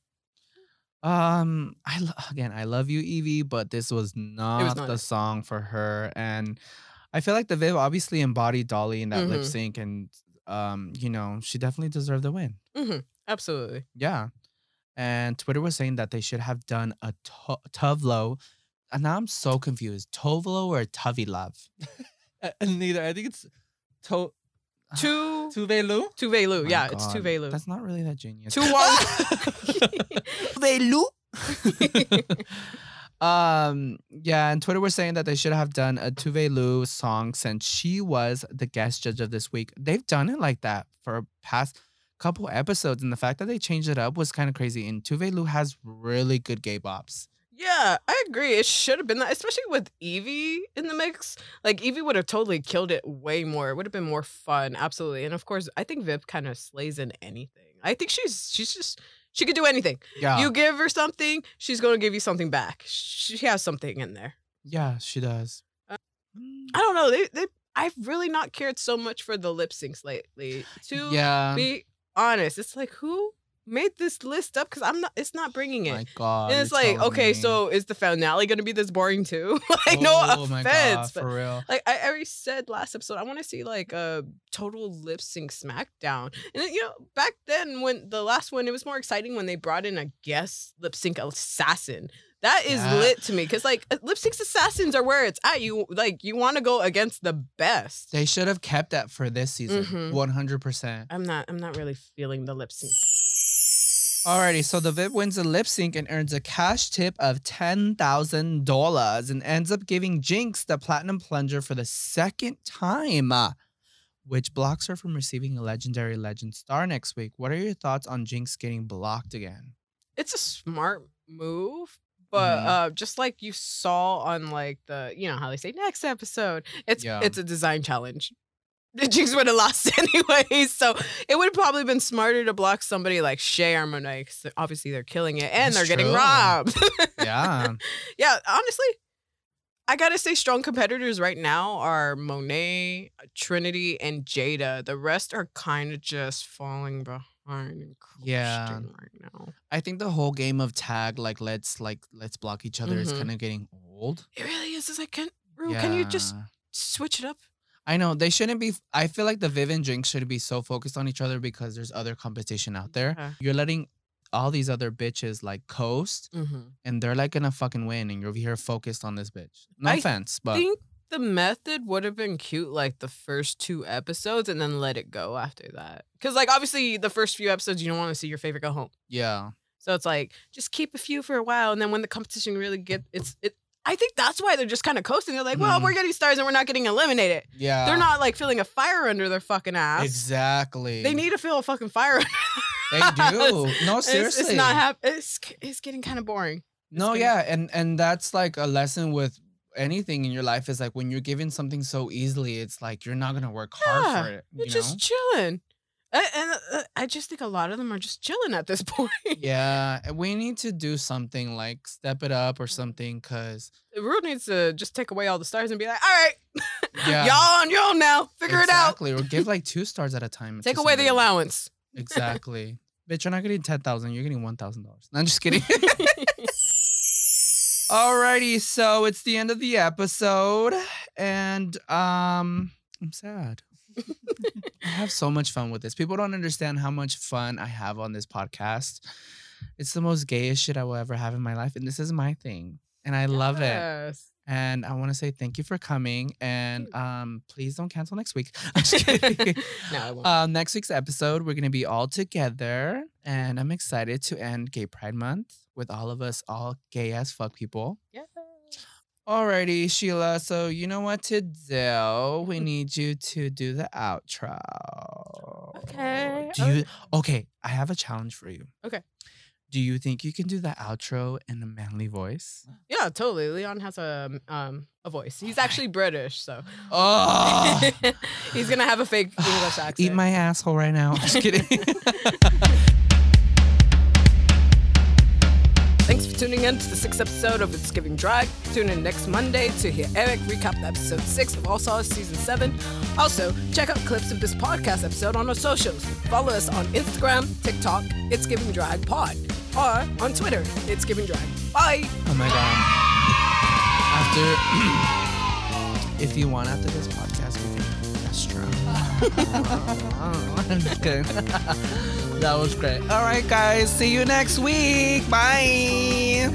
Speaker 2: Um, I lo- again, I love you, Yvie, but this was not,
Speaker 1: not
Speaker 2: the
Speaker 1: it.
Speaker 2: song for her, and I feel like the Viv obviously embodied Dolly in that lip
Speaker 1: Mhm.
Speaker 2: sync, and um, you know, she definitely deserved the win.
Speaker 1: hmm Absolutely.
Speaker 2: Yeah, and Twitter was saying that they should have done a to- Tovlo, and now I'm so confused, Tovlo or Tuvi Love?
Speaker 3: Neither. I think it's to
Speaker 1: Two,
Speaker 3: Tuvelu.
Speaker 1: Tuvelu.
Speaker 2: My
Speaker 1: Yeah, it's
Speaker 2: God,
Speaker 1: Tuvelu.
Speaker 2: That's not really that genius.
Speaker 1: Two one.
Speaker 2: Tuvelu. um yeah and twitter was saying that they should have done a Tuve Lu song since she was the guest judge of this week they've done it like that for past couple episodes and the fact that they changed it up was kind of crazy and Tuve Lu has really good gay bops
Speaker 1: Yeah, I agree. It should have been that, especially with Yvie in the mix. Like Yvie would have totally killed it way more. It would have been more fun, absolutely. And of course, I think Viv kind of slays in anything. I think she's she's just she could do anything.
Speaker 2: yeah
Speaker 1: You give her something, she's gonna give you something back. She has something in there.
Speaker 2: yeah she does
Speaker 1: Uh,
Speaker 2: Mm,
Speaker 1: I don't know. They they I've really not cared so much for the lip syncs lately. To
Speaker 2: yeah
Speaker 1: be honest, it's like who made this list up? Because I'm not. It's not bringing it.
Speaker 2: my god
Speaker 1: and it's like, okay,
Speaker 2: me.
Speaker 1: so is the finale gonna be this boring too? like, no
Speaker 2: oh my god
Speaker 1: offense, but
Speaker 2: for real
Speaker 1: like I already said last episode, I want to see like a total lip sync SmackDown. And you know, back then when the last one, it was more exciting when they brought in a guest lip sync assassin. That is
Speaker 2: Yeah.
Speaker 1: lit to me because like lip sync assassins are where it's at. You like you want to go against the best.
Speaker 2: they should have kept that for this season
Speaker 1: Mhm.
Speaker 2: 100%
Speaker 1: I'm not. I'm not really feeling the lip sync.
Speaker 2: Alrighty, so the Viv wins a lip sync and earns a cash tip of $10,000 and ends up giving Jinkx the platinum plunger for the second time, uh, which blocks her from receiving a legendary legend star next week. What are your thoughts on Jinkx getting blocked again?
Speaker 1: It's a smart move. But
Speaker 2: Mhm.
Speaker 1: uh, just like you saw on like the, you know how they say next episode, it's
Speaker 2: Yeah.
Speaker 1: it's a design challenge. The Jinkx would have lost anyway, so it would have probably been smarter to block somebody like Shea or Monet. 'cause obviously, they're killing it and
Speaker 2: That's
Speaker 1: they're getting
Speaker 2: true.
Speaker 1: robbed.
Speaker 2: Yeah.
Speaker 1: yeah, honestly, I gotta say, strong competitors right now are Monet, Trinity, and Jaida. The rest are kind of just falling behind and
Speaker 2: Yeah.
Speaker 1: right now.
Speaker 2: I think the whole game of tag, like let's like let's block each other, is
Speaker 1: Mhm.
Speaker 2: kind of getting old.
Speaker 1: It really is. It's like, can, Ru, can you just switch it up?
Speaker 2: I know they shouldn't be. I feel like the Viv and Jinkx should be so focused on each other because there's other competition out there.
Speaker 1: Yeah.
Speaker 2: You're letting all these other bitches like coast
Speaker 1: Mhm.
Speaker 2: and they're like gonna fucking win and you're over here focused on this bitch. No
Speaker 1: I
Speaker 2: offense, but
Speaker 1: think the method would have been cute like the first two episodes and then let it go after that. Because like obviously the first few episodes you don't want to see your favorite go home.
Speaker 2: yeah.
Speaker 1: So it's like just keep a few for a while, and then when the competition really get it's it. I think that's why they're just kind of coasting. They're like, well,
Speaker 2: Mhm.
Speaker 1: we're getting stars and we're not getting eliminated.
Speaker 2: Yeah.
Speaker 1: They're not like feeling a fire under their fucking ass.
Speaker 2: Exactly.
Speaker 1: They need to feel a fucking fire.
Speaker 2: They do. No,
Speaker 1: It's,
Speaker 2: seriously.
Speaker 1: it's not hap- It's it's getting kind of boring.
Speaker 2: No,
Speaker 1: gonna-
Speaker 2: yeah, and and that's like a lesson with anything in your life is like when you're given something so easily, it's like you're not gonna work hard
Speaker 1: Yeah,
Speaker 2: for it.
Speaker 1: You're
Speaker 2: You
Speaker 1: just chilling. And uh, I just think a lot of them are just chilling at this point.
Speaker 2: Yeah, we need to do something like step it up or something, cause
Speaker 1: Rude needs to just take away all the stars and be like, all right,
Speaker 2: Yeah.
Speaker 1: y'all on your own now. Figure it out.
Speaker 2: exactly, or give like two stars at a time.
Speaker 1: Take away the allowance.
Speaker 2: Exactly, bitch. You're not getting ten thousand. You're getting one thousand dollars. I'm just kidding. Alrighty, so it's the end of the episode, and um, I'm sad. I have so much fun with this. People don't understand how much fun I have on this podcast. It's the most gayest shit I will ever have in my life, and this is my thing, and I love it. And I want to say thank you for coming, and um, please don't cancel next week. I'm just kidding.
Speaker 1: No, I won't.
Speaker 2: Um, next week's episode, we're gonna be all together, and I'm excited to end Gay Pride Month with all of us, all gay as fuck people.
Speaker 1: Yes.
Speaker 2: Alrighty, Sheila. So you know what to do. We need you to do the outro.
Speaker 1: Okay,
Speaker 2: Do you? Okay, I have a challenge for you.
Speaker 1: Okay.
Speaker 2: Do you think you can do the outro in a manly voice?
Speaker 1: Yeah, totally. Leon has a um a voice. He's actually British, so
Speaker 2: Oh,
Speaker 1: he's gonna have a fake English accent.
Speaker 2: eat my asshole right now. Just kidding.
Speaker 1: tuning in to the sixth episode of It's Giving Drag. Tune in next Monday to hear Erick recap episode six of All Stars season seven. Also, check out clips of this podcast episode on our socials. Follow us on Instagram, TikTok, It's Giving Drag Pod, or on Twitter, It's Giving Drag. Bye.
Speaker 2: Oh my god. After if you want after this podcast, we can restaurant. Okay. that was great. All right, guys. See you next week. Bye.